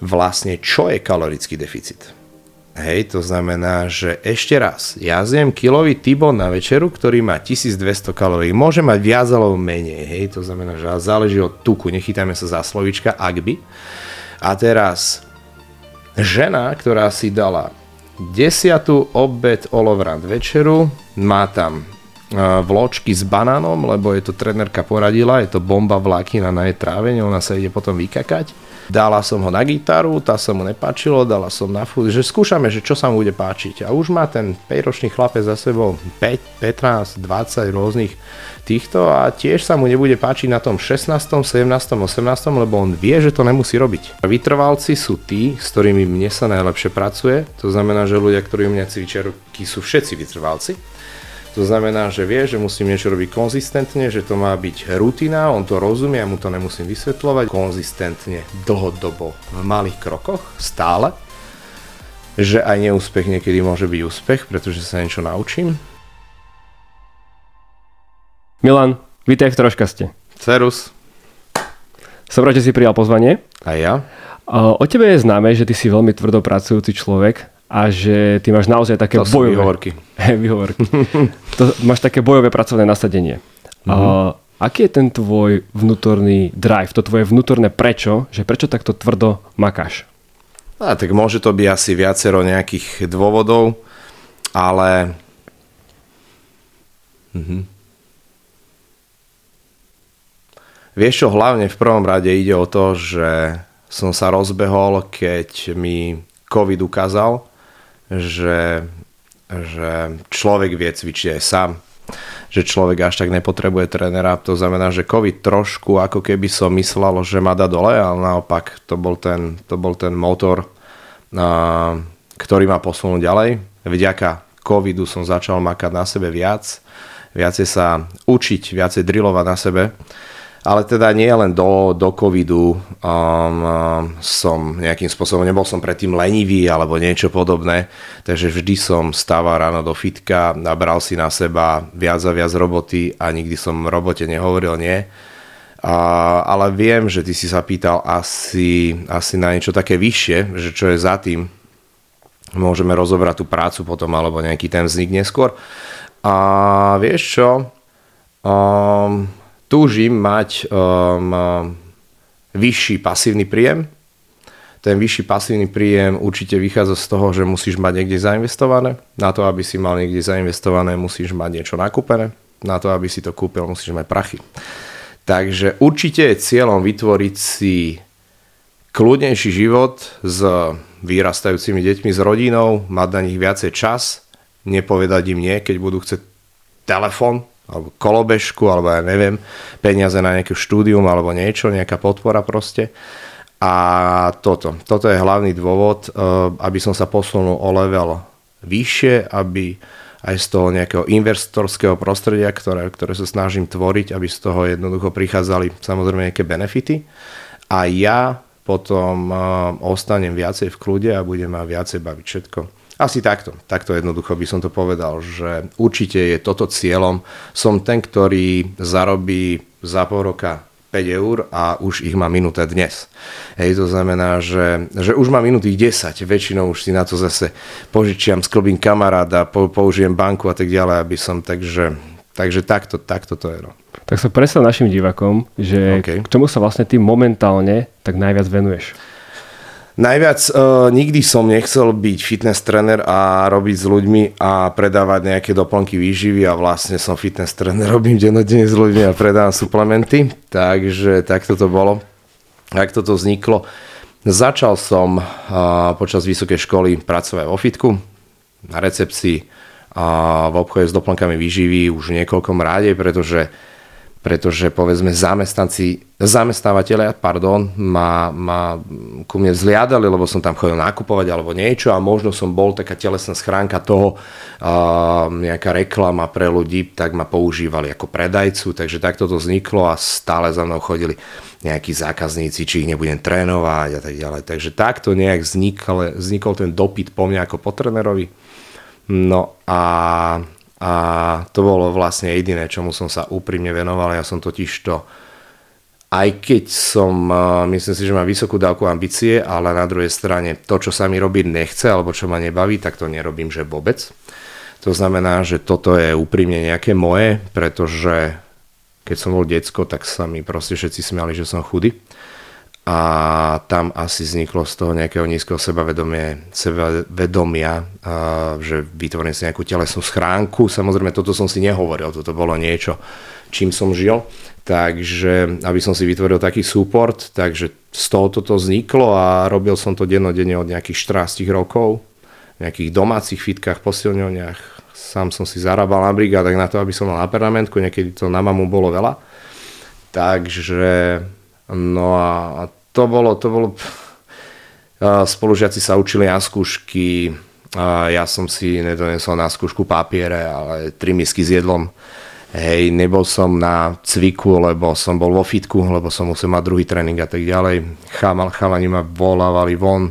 vlastne čo je kalorický deficit. Hej, to znamená, že ešte raz, ja zjem kilový tibon na večeru, ktorý má 1200 kalórií. Môže mať viac alebo menej, hej, to znamená, že záleží od tuku, nechytajme sa za slovička, ak by. A teraz, žena, ktorá si dala desiatú obed olovrant večeru, má tam vločky s banánom, lebo je to trenerka poradila, je to bomba vlákina na jej trávenie, ona sa ide potom vykakať Dala som ho na gitaru, tá sa mu nepáčilo, dala som na fúd, že skúšame, že čo sa mu bude páčiť. A už má ten 5-ročný chlapec za sebou 5, 15, 20 rôznych týchto a tiež sa mu nebude páčiť na tom 16, 17, 18, lebo on vie, že to nemusí robiť. Vytrvalci sú tí, s ktorými mne sa najlepšie pracuje, to znamená, že ľudia, ktorí u mňa cvičia sú všetci vytrvalci to znamená, že vie, že musím niečo robiť konzistentne, že to má byť rutina, on to rozumie, ja mu to nemusím vysvetľovať. Konzistentne, dlhodobo, v malých krokoch, stále. Že aj neúspech niekedy môže byť úspech, pretože sa niečo naučím. Milan, vítaj v Troškaste. Cerus. Som rád, že si prijal pozvanie. A ja. O tebe je známe, že ty si veľmi tvrdo pracujúci človek a že ty máš naozaj také to bojové... výhovorky. výhovorky. to, máš také bojové pracovné nasadenie. Mm-hmm. Uh, aký je ten tvoj vnútorný drive, to tvoje vnútorné prečo, že prečo takto tvrdo makáš? A, tak môže to byť asi viacero nejakých dôvodov, ale... Mhm. Vieš čo, hlavne v prvom rade ide o to, že som sa rozbehol, keď mi COVID ukázal, že, že človek vie cvičiť aj sám, že človek až tak nepotrebuje trénera. To znamená, že COVID trošku ako keby som myslel, že ma dá dole, ale naopak to bol ten, to bol ten motor, ktorý ma posunul ďalej. Vďaka covidu som začal makať na sebe viac, viacej sa učiť, viacej drillovať na sebe ale teda nie len do, do covidu um, um, som nejakým spôsobom, nebol som predtým lenivý alebo niečo podobné, takže vždy som stával ráno do fitka, nabral si na seba viac a viac roboty a nikdy som robote nehovoril nie. A, ale viem, že ty si sa pýtal asi, asi na niečo také vyššie, že čo je za tým. Môžeme rozobrať tú prácu potom alebo nejaký ten vznik neskôr. A vieš čo? Um, túžim mať um, vyšší pasívny príjem. Ten vyšší pasívny príjem určite vychádza z toho, že musíš mať niekde zainvestované. Na to, aby si mal niekde zainvestované, musíš mať niečo nakúpené. Na to, aby si to kúpil, musíš mať prachy. Takže určite je cieľom vytvoriť si kľudnejší život s vyrastajúcimi deťmi, s rodinou, mať na nich viacej čas, nepovedať im nie, keď budú chcieť telefón, alebo kolobežku, alebo ja neviem, peniaze na nejaké štúdium alebo niečo, nejaká podpora proste. A toto, toto je hlavný dôvod, eh, aby som sa posunul o level vyššie, aby aj z toho nejakého investorského prostredia, ktoré, ktoré sa snažím tvoriť, aby z toho jednoducho prichádzali samozrejme nejaké benefity. A ja potom uh, ostanem viacej v kľude a budem ma viacej baviť všetko. Asi takto, takto jednoducho by som to povedal, že určite je toto cieľom. Som ten, ktorý zarobí za pol roka 5 eur a už ich má minúte dnes. Hej, to znamená, že, že už má minúty 10, väčšinou už si na to zase požičiam, sklbím kamaráda, použijem banku a tak ďalej, aby som, takže, takže takto, takto to je. No. Tak sa predstav našim divakom, že okay. k čomu sa vlastne ty momentálne tak najviac venuješ? Najviac uh, nikdy som nechcel byť fitness tréner a robiť s ľuďmi a predávať nejaké doplnky výživy a vlastne som fitness tréner, robím dennodenne s ľuďmi a predávam suplementy, takže takto to bolo. Tak toto vzniklo. Začal som uh, počas vysokej školy pracovať vo fitku, na recepcii a v obchode s doplnkami výživy už niekoľkom ráde, pretože pretože povedzme zamestnanci, zamestnávateľia, pardon, ma, ma ku mne vzliadali, lebo som tam chodil nakupovať alebo niečo a možno som bol taká telesná schránka toho, uh, nejaká reklama pre ľudí, tak ma používali ako predajcu, takže takto to vzniklo a stále za mnou chodili nejakí zákazníci, či ich nebudem trénovať a tak ďalej. Takže takto nejak vznikol, vznikol ten dopyt po mňa ako po trénerovi. No a a to bolo vlastne jediné, čomu som sa úprimne venoval. Ja som totiž to aj keď som, myslím si, že mám vysokú dávku ambície, ale na druhej strane to, čo sa mi robiť nechce, alebo čo ma nebaví, tak to nerobím, že vôbec. To znamená, že toto je úprimne nejaké moje, pretože keď som bol decko, tak sa mi proste všetci smiali, že som chudý. A tam asi vzniklo z toho nejakého nízkeho sebavedomia, sebavedomia že vytvorím si nejakú telesnú schránku. Samozrejme, toto som si nehovoril, toto bolo niečo, čím som žil. Takže aby som si vytvoril taký support, takže z toho toto vzniklo a robil som to dennodenne od nejakých 14 rokov v nejakých domácich fitkách, posilňovniach. Sám som si zarábal na brigádach na to, aby som mal na pernamentku, niekedy to na mamu bolo veľa. Takže, no a to bolo, to bolo, spolužiaci sa učili na skúšky, ja som si nedonesol na skúšku papiere, ale tri misky s jedlom Hej, nebol som na cviku, lebo som bol vo fitku, lebo som musel mať druhý tréning a tak ďalej. Chamal, chalani ma volávali von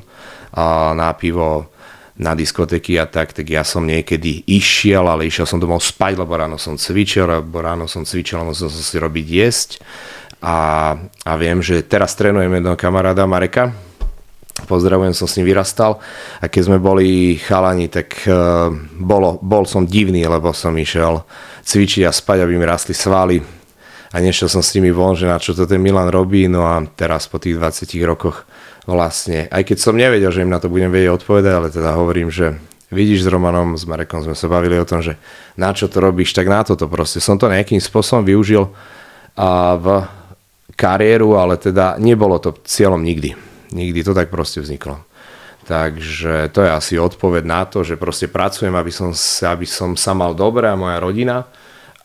a na pivo, na diskotéky a tak, tak ja som niekedy išiel, ale išiel som domov spať, lebo ráno som cvičil, lebo ráno som cvičil, musel som si robiť jesť. A, a viem, že teraz trénujem jedného kamaráda Mareka, pozdravujem, som s ním vyrastal a keď sme boli chalani, tak uh, bolo, bol som divný, lebo som išiel cvičiť a spať, aby mi rastli svaly. A nešiel som s nimi von, že na čo to ten Milan robí, no a teraz po tých 20 rokoch vlastne, aj keď som nevedel, že im na to budem vedieť odpovedať, ale teda hovorím, že vidíš s Romanom, s Marekom sme sa bavili o tom, že na čo to robíš, tak na toto proste. Som to nejakým spôsobom využil a v kariéru, ale teda nebolo to cieľom nikdy. Nikdy to tak proste vzniklo. Takže to je asi odpoveď na to, že proste pracujem, aby som, aby som sa mal dobre a moja rodina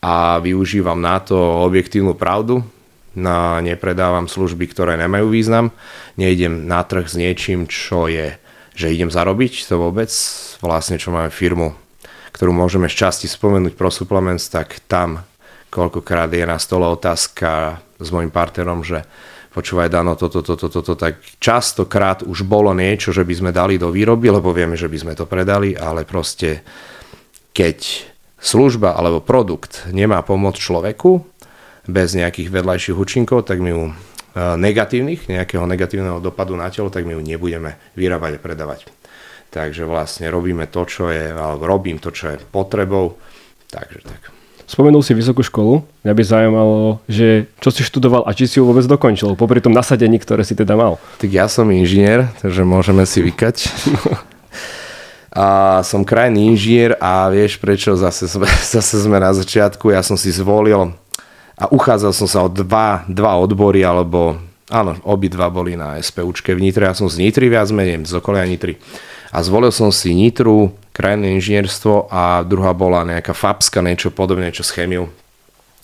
a využívam na to objektívnu pravdu. Na, nepredávam služby, ktoré nemajú význam. Nejdem na trh s niečím, čo je, že idem zarobiť, to vôbec. Vlastne, čo máme firmu, ktorú môžeme z časti spomenúť pro Supplements, tak tam koľkokrát je na stole otázka s môjim partnerom, že počúvaj Dano, toto, toto, toto, tak častokrát už bolo niečo, že by sme dali do výroby, lebo vieme, že by sme to predali, ale proste keď služba alebo produkt nemá pomoc človeku bez nejakých vedľajších účinkov, tak my ju e, negatívnych, nejakého negatívneho dopadu na telo, tak my ju nebudeme vyrábať a predávať. Takže vlastne robíme to, čo je, alebo robím to, čo je potrebou. Takže tak. Spomenul si vysokú školu. Mňa by zaujímalo, že čo si študoval a či si ju vôbec dokončil, popri tom nasadení, ktoré si teda mal. Tak ja som inžinier, takže môžeme si vykať. a som krajný inžinier a vieš prečo, zase sme, zase sme na začiatku, ja som si zvolil a uchádzal som sa o dva, dva odbory, alebo áno, obidva boli na SPUčke v Nitre, ja som z Nitry viac menej, z okolia Nitry a zvolil som si Nitru, krajné inžinierstvo a druhá bola nejaká FAPSka, niečo podobné, čo s chemiou.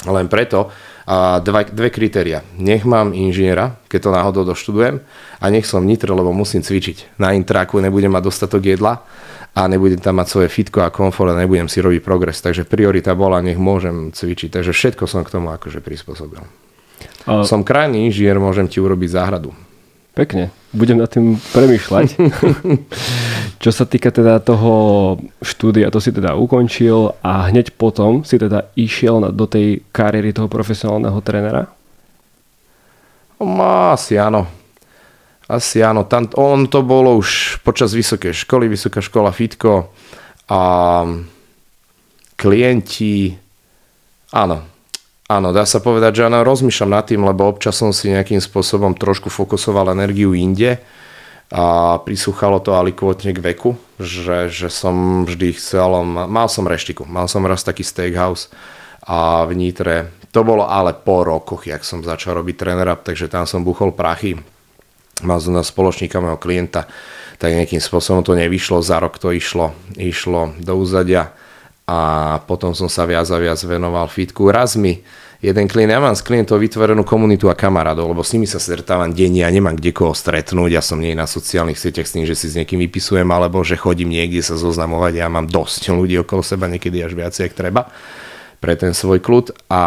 Len preto, a dva, dve kritéria. Nech mám inžiniera, keď to náhodou doštudujem a nech som Nitre, lebo musím cvičiť. Na intraku nebudem mať dostatok jedla a nebudem tam mať svoje fitko a komfort a nebudem si robiť progres. Takže priorita bola, nech môžem cvičiť. Takže všetko som k tomu akože prispôsobil. A... Som krajný inžinier, môžem ti urobiť záhradu. Pekne. Budem nad tým premýšľať. Čo sa týka teda toho štúdia, to si teda ukončil a hneď potom si teda išiel do tej kariéry toho profesionálneho trénera? No, asi áno. Asi áno. Tam, on to bolo už počas vysokej školy, vysoká škola Fitko a klienti, áno, Áno, dá sa povedať, že áno, rozmýšľam nad tým, lebo občas som si nejakým spôsobom trošku fokusoval energiu inde a prisúchalo to alikvotne k veku, že, že som vždy chcel, mal som reštiku, mal som raz taký steakhouse a v Nitre, to bolo ale po rokoch, jak som začal robiť trénera, takže tam som buchol prachy, mal som na spoločníka môjho klienta, tak nejakým spôsobom to nevyšlo, za rok to išlo, išlo do úzadia a potom som sa viac a viac venoval fitku. Raz mi jeden klient, ja mám s klientov vytvorenú komunitu a kamarádov, lebo s nimi sa stretávam denne a nemám kde koho stretnúť, ja som nie na sociálnych sieťach s tým, že si s niekým vypisujem, alebo že chodím niekde sa zoznamovať, ja mám dosť ľudí okolo seba, niekedy až viac, jak treba pre ten svoj kľud a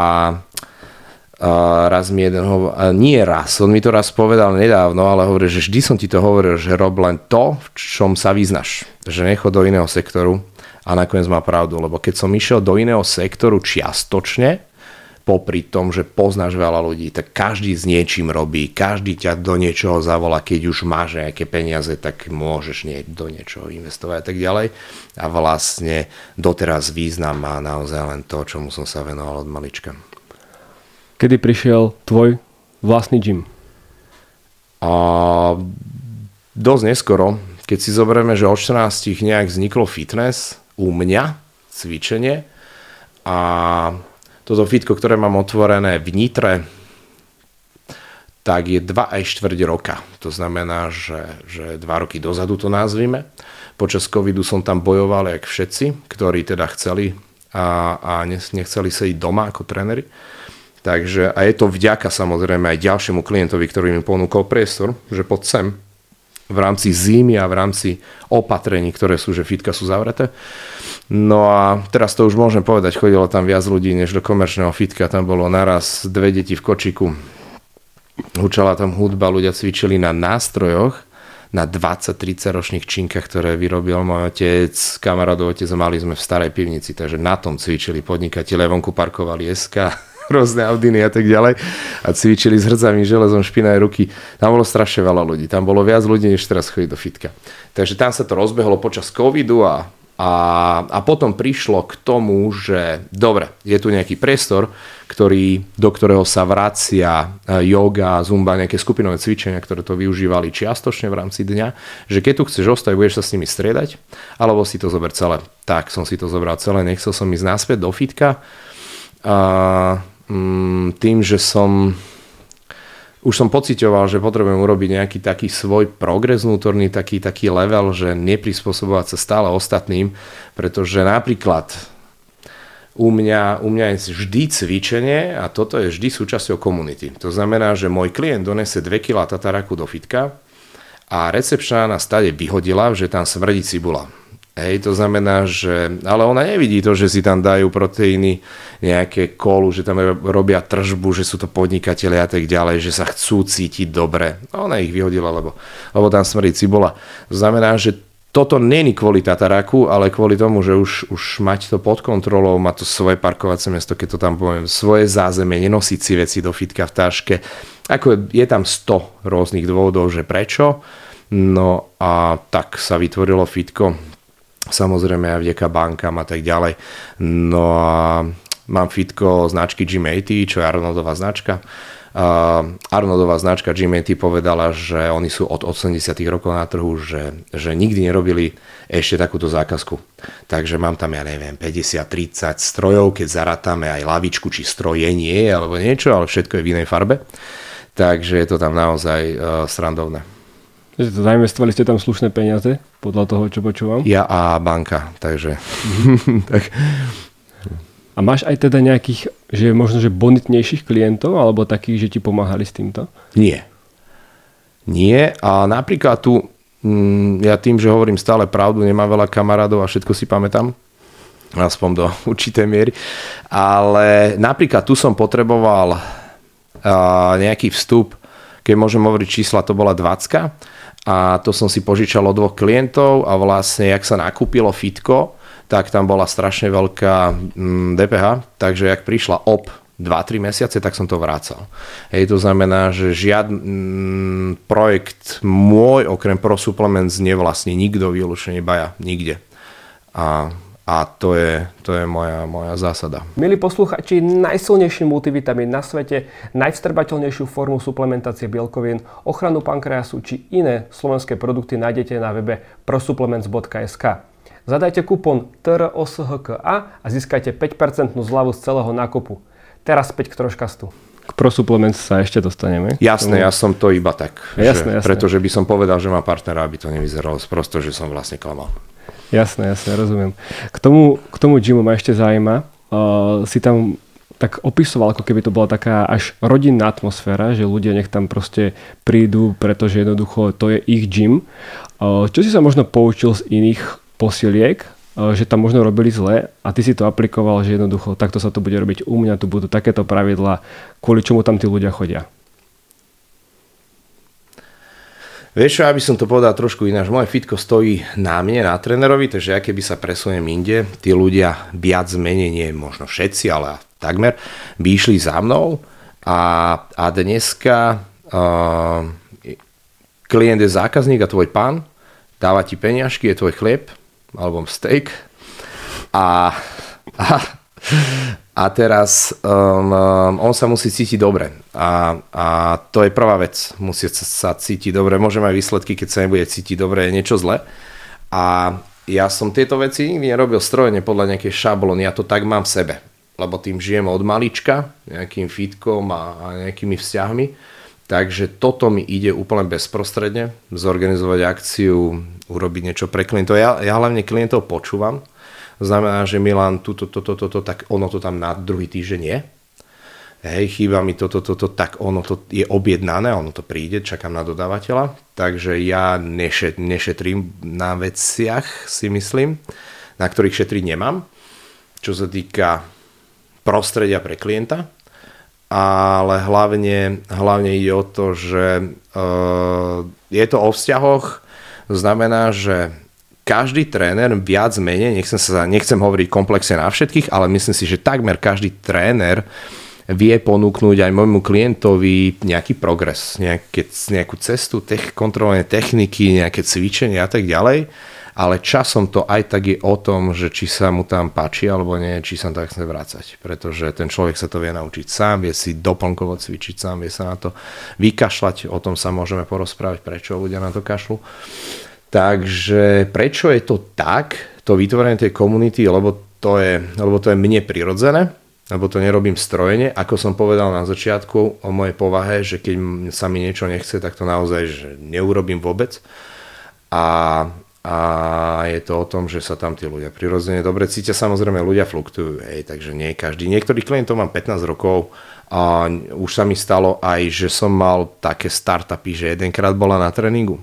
raz mi jeden hovor, uh, nie raz, on mi to raz povedal nedávno, ale hovorí, že vždy som ti to hovoril, že rob len to, v čom sa vyznaš. Že nechod do iného sektoru, a nakoniec má pravdu, lebo keď som išiel do iného sektoru čiastočne, popri tom, že poznáš veľa ľudí, tak každý s niečím robí, každý ťa do niečoho zavolá, keď už máš nejaké peniaze, tak môžeš nie, do niečoho investovať a tak ďalej. A vlastne doteraz význam má naozaj len to, čomu som sa venoval od malička. Kedy prišiel tvoj vlastný gym? A dosť neskoro, keď si zoberieme, že od 14 nejak vzniklo fitness u mňa, cvičenie a toto fitko, ktoré mám otvorené v Nitre, tak je 2 aj 4 roka. To znamená, že, že 2 roky dozadu to nazvime. Počas covidu som tam bojoval, jak všetci, ktorí teda chceli a, a nechceli ísť doma ako tréneri. Takže, a je to vďaka samozrejme aj ďalšiemu klientovi, ktorý mi ponúkol priestor, že pod sem v rámci zimy a v rámci opatrení, ktoré sú, že fitka sú zavreté. No a teraz to už môžem povedať, chodilo tam viac ľudí než do komerčného fitka, tam bolo naraz dve deti v kočiku, hučala tam hudba, ľudia cvičili na nástrojoch, na 20-30 ročných činkách, ktoré vyrobil môj otec, kamarádov otec, mali sme v starej pivnici, takže na tom cvičili podnikatelia, vonku parkovali SK, rôzne Audiny a tak ďalej a cvičili s hrdzavým železom špinavé ruky. Tam bolo strašne veľa ľudí. Tam bolo viac ľudí, než teraz chodí do fitka. Takže tam sa to rozbehlo počas covidu a a, a potom prišlo k tomu, že dobre, je tu nejaký priestor, ktorý, do ktorého sa vracia e, yoga, zumba, nejaké skupinové cvičenia, ktoré to využívali čiastočne v rámci dňa, že keď tu chceš ostať, budeš sa s nimi striedať, alebo si to zober celé. Tak som si to zobral celé, nechcel som ísť naspäť do fitka. Mm, tým, že som už som pocitoval, že potrebujem urobiť nejaký taký svoj progres vnútorný, taký, taký level, že neprispôsobovať sa stále ostatným, pretože napríklad u mňa, u mňa je vždy cvičenie a toto je vždy súčasťou komunity. To znamená, že môj klient donese 2 kg tataraku do fitka a recepčná na stade vyhodila, že tam smrdí cibula. Hej, to znamená, že... Ale ona nevidí to, že si tam dajú proteíny, nejaké kolu, že tam robia tržbu, že sú to podnikatelia a tak ďalej, že sa chcú cítiť dobre. Ona ich vyhodila, lebo, lebo tam smrdí cibola. To znamená, že toto není kvôli Tataraku, ale kvôli tomu, že už, už mať to pod kontrolou, mať to svoje parkovacie miesto, keď to tam poviem, svoje zázemie, nenosiť si veci do fitka v taške. Ako je tam 100 rôznych dôvodov, že prečo. No a tak sa vytvorilo fitko samozrejme aj vďaka bankám a tak ďalej. No a mám fitko značky G80, čo je Arnoldová značka. Uh, Arnoldová značka G80 povedala, že oni sú od 80 rokov na trhu, že, že nikdy nerobili ešte takúto zákazku. Takže mám tam, ja neviem, 50-30 strojov, keď zarátame aj lavičku, či stroje nie, alebo niečo, ale všetko je v inej farbe. Takže je to tam naozaj uh, srandovné. Zainvestovali ste tam slušné peniaze, podľa toho, čo počúvam? Ja a banka, takže... tak. A máš aj teda nejakých, že možno, že bonitnejších klientov, alebo takých, že ti pomáhali s týmto? Nie. Nie a napríklad tu, mm, ja tým, že hovorím stále pravdu, nemám veľa kamarádov a všetko si pamätám, aspoň do určitej miery, ale napríklad tu som potreboval nejaký vstup, keď môžem hovoriť čísla, to bola 20 a to som si požičal od dvoch klientov a vlastne, jak sa nakúpilo fitko, tak tam bola strašne veľká DPH, mm, takže jak prišla OP 2-3 mesiace, tak som to vrácal. Hej, to znamená, že žiadny mm, projekt môj okrem Pro Supplements nevlastní nikto výlučne baja, nikde. A a to je, to je moja, moja zásada. Milí posluchači, najsilnejší multivitamín na svete, najvstrbateľnejšiu formu suplementácie bielkovín, ochranu pankreasu či iné slovenské produkty nájdete na webe prosupplements.sk. Zadajte kupon TROSHKA a získajte 5% zľavu z celého nákupu. Teraz späť k troškastu. K ProSupplements sa ešte dostaneme. Jasné, ja som to iba tak. Jasné, že, jasné. Pretože by som povedal, že má partnera, aby to nevyzeralo sprosto, že som vlastne klamal. Jasné, jasné, rozumiem. K tomu, k tomu gymu ma ešte zaujíma, uh, si tam tak opisoval, ako keby to bola taká až rodinná atmosféra, že ľudia nech tam proste prídu, pretože jednoducho to je ich gym. Uh, čo si sa možno poučil z iných posiliek, uh, že tam možno robili zle a ty si to aplikoval, že jednoducho takto sa to bude robiť u mňa, tu budú takéto pravidla, kvôli čomu tam tí ľudia chodia? Vieš čo, aby som to povedal trošku ináč, moje fitko stojí na mne, na trénerovi, takže ja keby sa presuniem inde, tí ľudia viac menej, nie možno všetci, ale takmer, by išli za mnou. A, a dneska uh, klient je zákazník a tvoj pán, dáva ti peniažky, je tvoj chlieb, alebo steak. A, a a teraz um, um, on sa musí cítiť dobre. A, a to je prvá vec. Musí sa cítiť dobre. Môže mať výsledky, keď sa nebude cítiť dobre, je niečo zle. A ja som tieto veci nikdy nerobil strojene podľa nejakej šablony. Ja to tak mám v sebe. Lebo tým žijem od malička, nejakým fitkom a, a nejakými vzťahmi. Takže toto mi ide úplne bezprostredne. Zorganizovať akciu, urobiť niečo pre klientov. Ja, ja hlavne klientov počúvam znamená, že Milan túto, toto, toto, tak ono to tam na druhý týždeň je. Hej, chýba mi toto, toto, tak ono to je objednané, ono to príde, čakám na dodávateľa. Takže ja nešet, nešetrím na veciach, si myslím, na ktorých šetriť nemám. Čo sa týka prostredia pre klienta, ale hlavne, hlavne ide o to, že uh, je to o vzťahoch, znamená, že každý tréner viac menej, nechcem, sa, nechcem hovoriť komplexne na všetkých, ale myslím si, že takmer každý tréner vie ponúknuť aj môjmu klientovi nejaký progres, nejaké, nejakú cestu, tech, kontrolné techniky, nejaké cvičenie a tak ďalej. Ale časom to aj tak je o tom, že či sa mu tam páči alebo nie, či sa tam chce vrácať. Pretože ten človek sa to vie naučiť sám, vie si doplnkovo cvičiť sám, vie sa na to vykašľať. O tom sa môžeme porozprávať, prečo ľudia na to kašľú. Takže prečo je to tak, to vytvorenie tej komunity, lebo to je, lebo to je mne prirodzené, lebo to nerobím strojene. Ako som povedal na začiatku o mojej povahe, že keď sa mi niečo nechce, tak to naozaj že neurobím vôbec. A, a je to o tom, že sa tam tí ľudia prirodzene dobre cítia. Samozrejme, ľudia fluktujú, hej, takže nie každý. Niektorých klientov mám 15 rokov a už sa mi stalo aj, že som mal také startupy, že jedenkrát bola na tréningu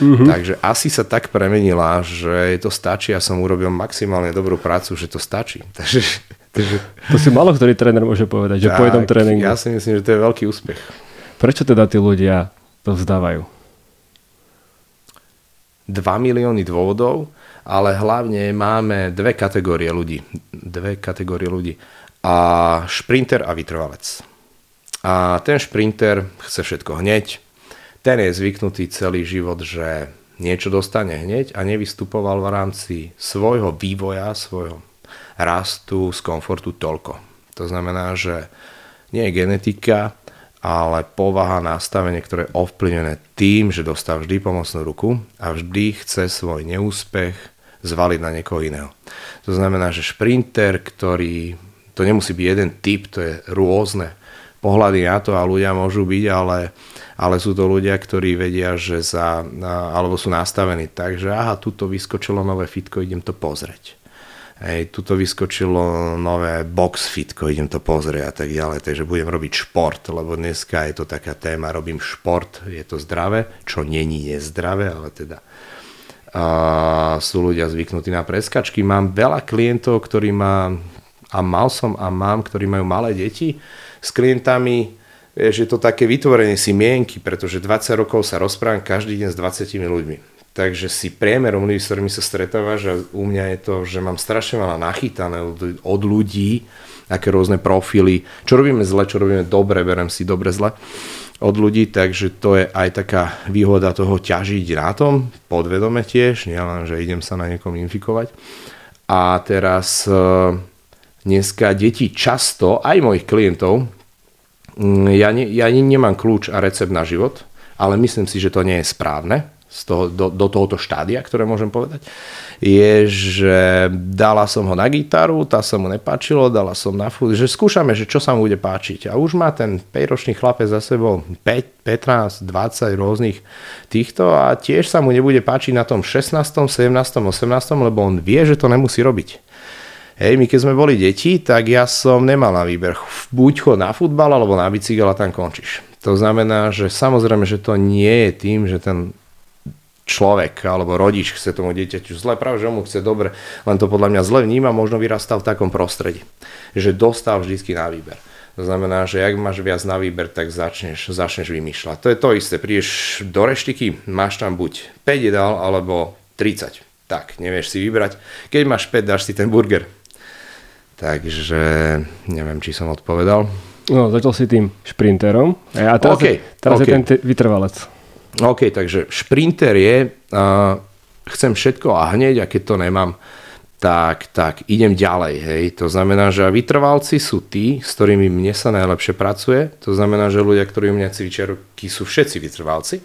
Mm-hmm. Takže asi sa tak premenila, že to stačí. Ja som urobil maximálne dobrú prácu, že to stačí. Takže, takže... To si malo ktorý tréner môže povedať, že tak, po jednom tréningu. Ja si myslím, že to je veľký úspech. Prečo teda tí ľudia to vzdávajú? 2 milióny dôvodov, ale hlavne máme dve kategórie ľudí. Dve kategórie ľudí. A šprinter a vytrvalec. A ten šprinter chce všetko hneď, ten je zvyknutý celý život, že niečo dostane hneď a nevystupoval v rámci svojho vývoja, svojho rastu, z komfortu toľko. To znamená, že nie je genetika, ale povaha, nastavenie, ktoré je ovplyvnené tým, že dostal vždy pomocnú ruku a vždy chce svoj neúspech zvaliť na niekoho iného. To znamená, že šprinter, ktorý, to nemusí byť jeden typ, to je rôzne pohľady na to a ľudia môžu byť, ale ale sú to ľudia, ktorí vedia, že za, alebo sú nastavení tak, že aha, tuto vyskočilo nové fitko, idem to pozrieť. Hej, tuto vyskočilo nové box fitko, idem to pozrieť a tak ďalej, takže budem robiť šport, lebo dneska je to taká téma, robím šport, je to zdravé, čo není nezdravé, ale teda a sú ľudia zvyknutí na preskačky. Mám veľa klientov, ktorí má, a mal som a mám, ktorí majú malé deti. S klientami Vieš, je to také vytvorenie si mienky, pretože 20 rokov sa rozprávam každý deň s 20 ľuďmi. Takže si priemerom ľudí, s ktorými sa stretávaš a u mňa je to, že mám strašne veľa nachytané od, ľudí, aké rôzne profily, čo robíme zle, čo robíme dobre, berem si dobre zle od ľudí, takže to je aj taká výhoda toho ťažiť na tom, podvedome tiež, nielen, že idem sa na niekom infikovať. A teraz e, dneska deti často, aj mojich klientov, Mm, ja, ne, ja nemám kľúč a recept na život, ale myslím si, že to nie je správne z toho, do, do tohoto štádia, ktoré môžem povedať, je, že dala som ho na gitaru, tá sa mu nepáčilo, dala som na flut, že skúšame, že čo sa mu bude páčiť. A už má ten 5-ročný chlapec za sebou 5, 15, 20 rôznych týchto a tiež sa mu nebude páčiť na tom 16, 17, 18, lebo on vie, že to nemusí robiť. Hej, my keď sme boli deti, tak ja som nemal na výber. Buď chod na futbal, alebo na bicykel a tam končíš. To znamená, že samozrejme, že to nie je tým, že ten človek alebo rodič chce tomu dieťaťu zle, práve že mu chce dobre, len to podľa mňa zle vníma, možno vyrastal v takom prostredí, že dostal vždycky na výber. To znamená, že ak máš viac na výber, tak začneš, začneš vymýšľať. To je to isté. Prídeš do reštiky, máš tam buď 5 jedál, alebo 30. Tak, nevieš si vybrať. Keď máš 5, dáš si ten burger. Takže neviem, či som odpovedal. No, začal si tým šprinterom. A teraz, okay, je, teraz okay. je ten t- vytrvalec. OK, takže šprinter je, uh, chcem všetko a hneď, a keď to nemám, tak, tak idem ďalej. Hej. To znamená, že vytrvalci sú tí, s ktorými mne sa najlepšie pracuje. To znamená, že ľudia, ktorí u mňa cvičia roky, sú všetci vytrvalci.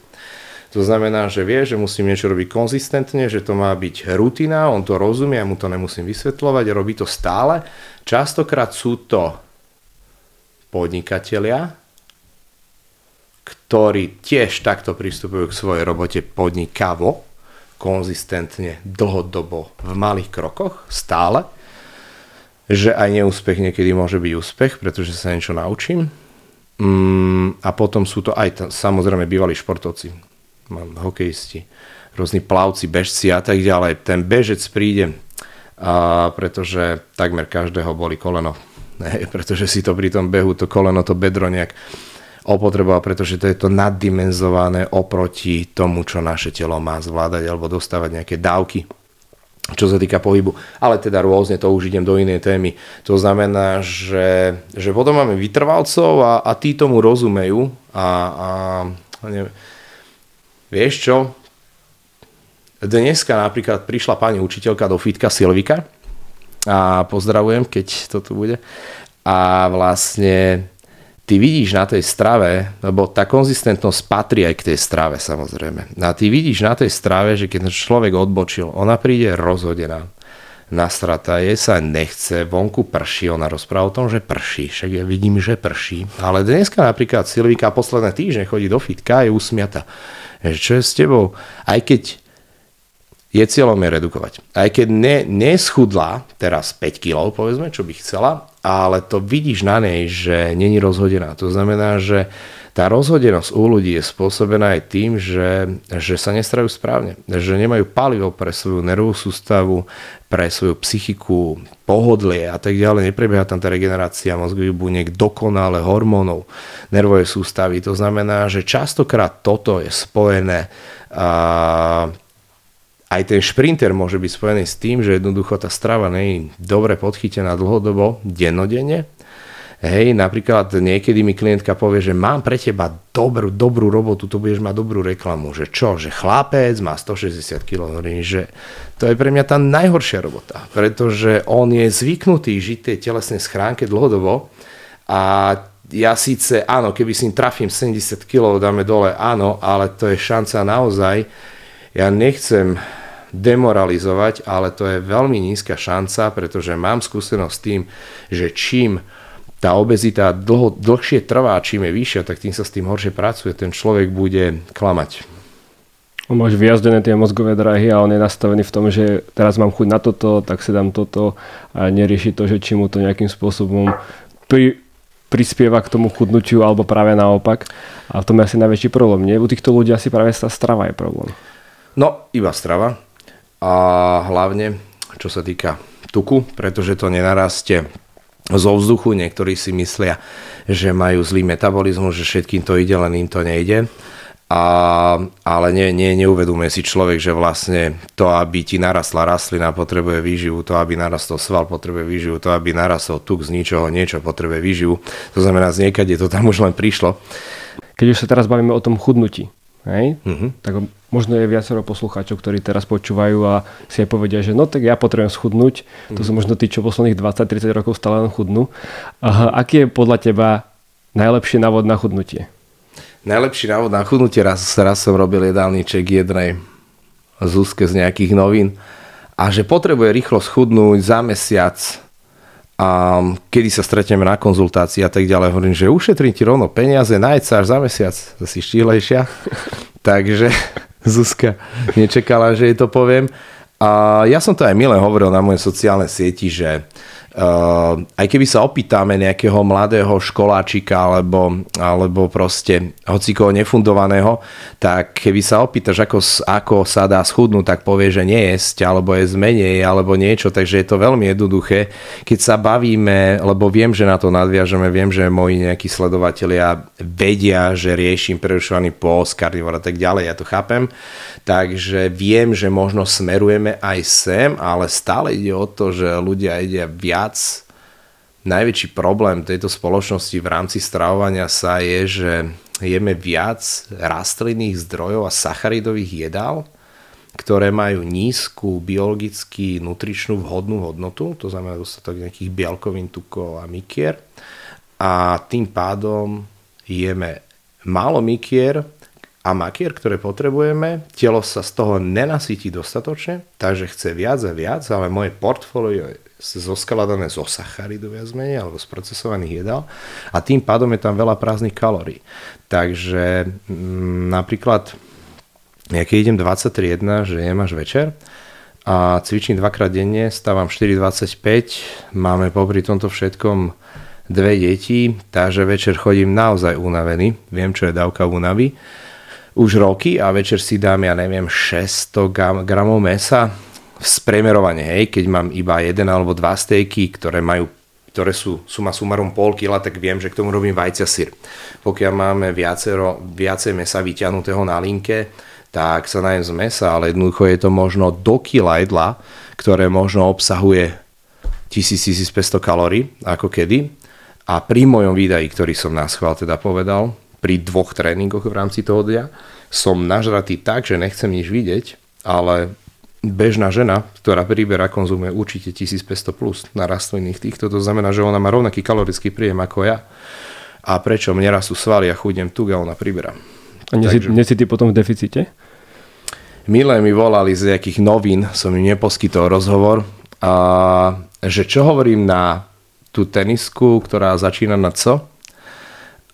To znamená, že vie, že musím niečo robiť konzistentne, že to má byť rutina, on to rozumie, ja mu to nemusím vysvetľovať, robí to stále. Častokrát sú to podnikatelia, ktorí tiež takto pristupujú k svojej robote podnikavo, konzistentne, dlhodobo, v malých krokoch, stále, že aj neúspech niekedy môže byť úspech, pretože sa niečo naučím. Mm, a potom sú to aj t- samozrejme bývalí športovci, mám hokejisti, rôzni plavci, bežci a tak ďalej. Ten bežec príde, a pretože takmer každého boli koleno. Ne, pretože si to pri tom behu, to koleno, to bedro nejak opotreboval, pretože to je to naddimenzované oproti tomu, čo naše telo má zvládať alebo dostávať nejaké dávky čo sa týka pohybu, ale teda rôzne, to už idem do inej témy. To znamená, že, že potom máme vytrvalcov a, a tí tomu rozumejú a, a neviem, Vieš čo? Dneska napríklad prišla pani učiteľka do fitka Silvika a pozdravujem, keď to tu bude. A vlastne ty vidíš na tej strave, lebo tá konzistentnosť patrí aj k tej strave samozrejme. A ty vidíš na tej strave, že keď človek odbočil, ona príde rozhodená nasratá, jej sa nechce, vonku prší, ona rozpráva o tom, že prší, však ja vidím, že prší. Ale dneska napríklad Silvika posledné týždne chodí do fitka a je usmiata že čo je s tebou? Aj keď je cieľom je redukovať. Aj keď ne, neschudla teraz 5 kg, povedzme, čo by chcela, ale to vidíš na nej, že není rozhodená. To znamená, že tá rozhodenosť u ľudí je spôsobená aj tým, že, že sa nestrajú správne, že nemajú palivo pre svoju nervovú sústavu, pre svoju psychiku, pohodlie a tak ďalej. Neprebieha tam tá regenerácia mozgových buniek, dokonale hormónov nervovej sústavy. To znamená, že častokrát toto je spojené a aj ten šprinter môže byť spojený s tým, že jednoducho tá strava nie je dobre podchytená dlhodobo, dennodenne Hej, napríklad niekedy mi klientka povie, že mám pre teba dobrú, dobrú robotu, to budeš mať dobrú reklamu. Že čo, že chlapec má 160 kg, že to je pre mňa tá najhoršia robota, pretože on je zvyknutý žiť tej telesnej schránke dlhodobo a ja síce, áno, keby si trafím 70 kg, dáme dole, áno, ale to je šanca naozaj. Ja nechcem demoralizovať, ale to je veľmi nízka šanca, pretože mám skúsenosť s tým, že čím tá obezita dlho, dlhšie trvá, čím je vyššia, tak tým sa s tým horšie pracuje. Ten človek bude klamať. On máš vyjazdené tie mozgové drahy a on je nastavený v tom, že teraz mám chuť na toto, tak si dám toto a nerieši to, že či mu to nejakým spôsobom pri, prispieva k tomu chudnutiu alebo práve naopak. A v tom je asi najväčší problém. Nie? U týchto ľudí asi práve tá strava je problém. No, iba strava. A hlavne, čo sa týka tuku, pretože to nenarastie zo vzduchu, niektorí si myslia, že majú zlý metabolizmus, že všetkým to ide, len im to nejde. A, ale nie, nie, neuvedomuje si človek, že vlastne to, aby ti narastla rastlina, potrebuje výživu, to, aby narastol sval, potrebuje výživu, to, aby narastol tuk z ničoho, niečo potrebuje výživu. To znamená, z niekade to tam už len prišlo. Keď už sa teraz bavíme o tom chudnutí, hej? Uh-huh. tak možno je viacero poslucháčov, ktorí teraz počúvajú a si aj povedia, že no tak ja potrebujem schudnúť. Mm. To sú mhm. možno tí, čo posledných 20-30 rokov stále len chudnú. A aký je podľa teba najlepší návod na chudnutie? Najlepší návod na chudnutie, raz, raz som robil jedálniček jednej Zuzke z nejakých novín a že potrebuje rýchlo schudnúť za mesiac a kedy sa stretneme na konzultácii a tak ďalej, hovorím, že ušetrím ti rovno peniaze, nájď sa až za mesiac, si štílejšia. Takže Zuzka nečakala, že jej to poviem. A ja som to aj milé hovoril na mojej sociálnej sieti, že Uh, aj keby sa opýtame nejakého mladého školáčika alebo, alebo proste hocikoho nefundovaného, tak keby sa opýtaš, ako, ako sa dá schudnúť, tak povie, že jesť, alebo je zmenej, alebo niečo, takže je to veľmi jednoduché. Keď sa bavíme, lebo viem, že na to nadviažeme, viem, že moji nejakí sledovatelia vedia, že riešim prerušovaný post, karnivor a tak ďalej, ja to chápem, takže viem, že možno smerujeme aj sem, ale stále ide o to, že ľudia ide viac viac, najväčší problém tejto spoločnosti v rámci stravovania sa je, že jeme viac rastlinných zdrojov a sacharidových jedál, ktoré majú nízku biologicky nutričnú vhodnú hodnotu, to znamená dostatok nejakých bielkovín, tukov a mikier. A tým pádom jeme málo mikier a makier, ktoré potrebujeme. Telo sa z toho nenasytí dostatočne, takže chce viac a viac, ale moje portfólio je zoskladané zo sacharidu viac menej, alebo z procesovaných jedál. A tým pádom je tam veľa prázdnych kalórií. Takže m, mm, napríklad, ja keď idem 23.1, že jem až večer a cvičím dvakrát denne, stávam 4.25, máme popri tomto všetkom dve deti, takže večer chodím naozaj unavený, viem, čo je dávka únavy, už roky a večer si dám, ja neviem, 600 gramov mesa, spriemerovanie, hej, keď mám iba jeden alebo dva stejky, ktoré majú ktoré sú suma sumarum pol kila, tak viem, že k tomu robím vajcia syr. Pokiaľ máme viacero, viacej mesa vyťahnutého na linke, tak sa najem z mesa, ale jednoducho je to možno do kila jedla, ktoré možno obsahuje 1000-1500 kalórií, ako kedy. A pri mojom výdaji, ktorý som na schvál teda povedal, pri dvoch tréningoch v rámci toho dňa, som nažratý tak, že nechcem nič vidieť, ale bežná žena, ktorá príbera konzumuje určite 1500 plus na rastlinných týchto, to znamená, že ona má rovnaký kalorický príjem ako ja. A prečo mne rastú svaly a chudnem tu a ona príbera. A nie, Takže... si, ty potom v deficite? Milé mi volali z nejakých novín, som im neposkytol rozhovor, a že čo hovorím na tú tenisku, ktorá začína na co,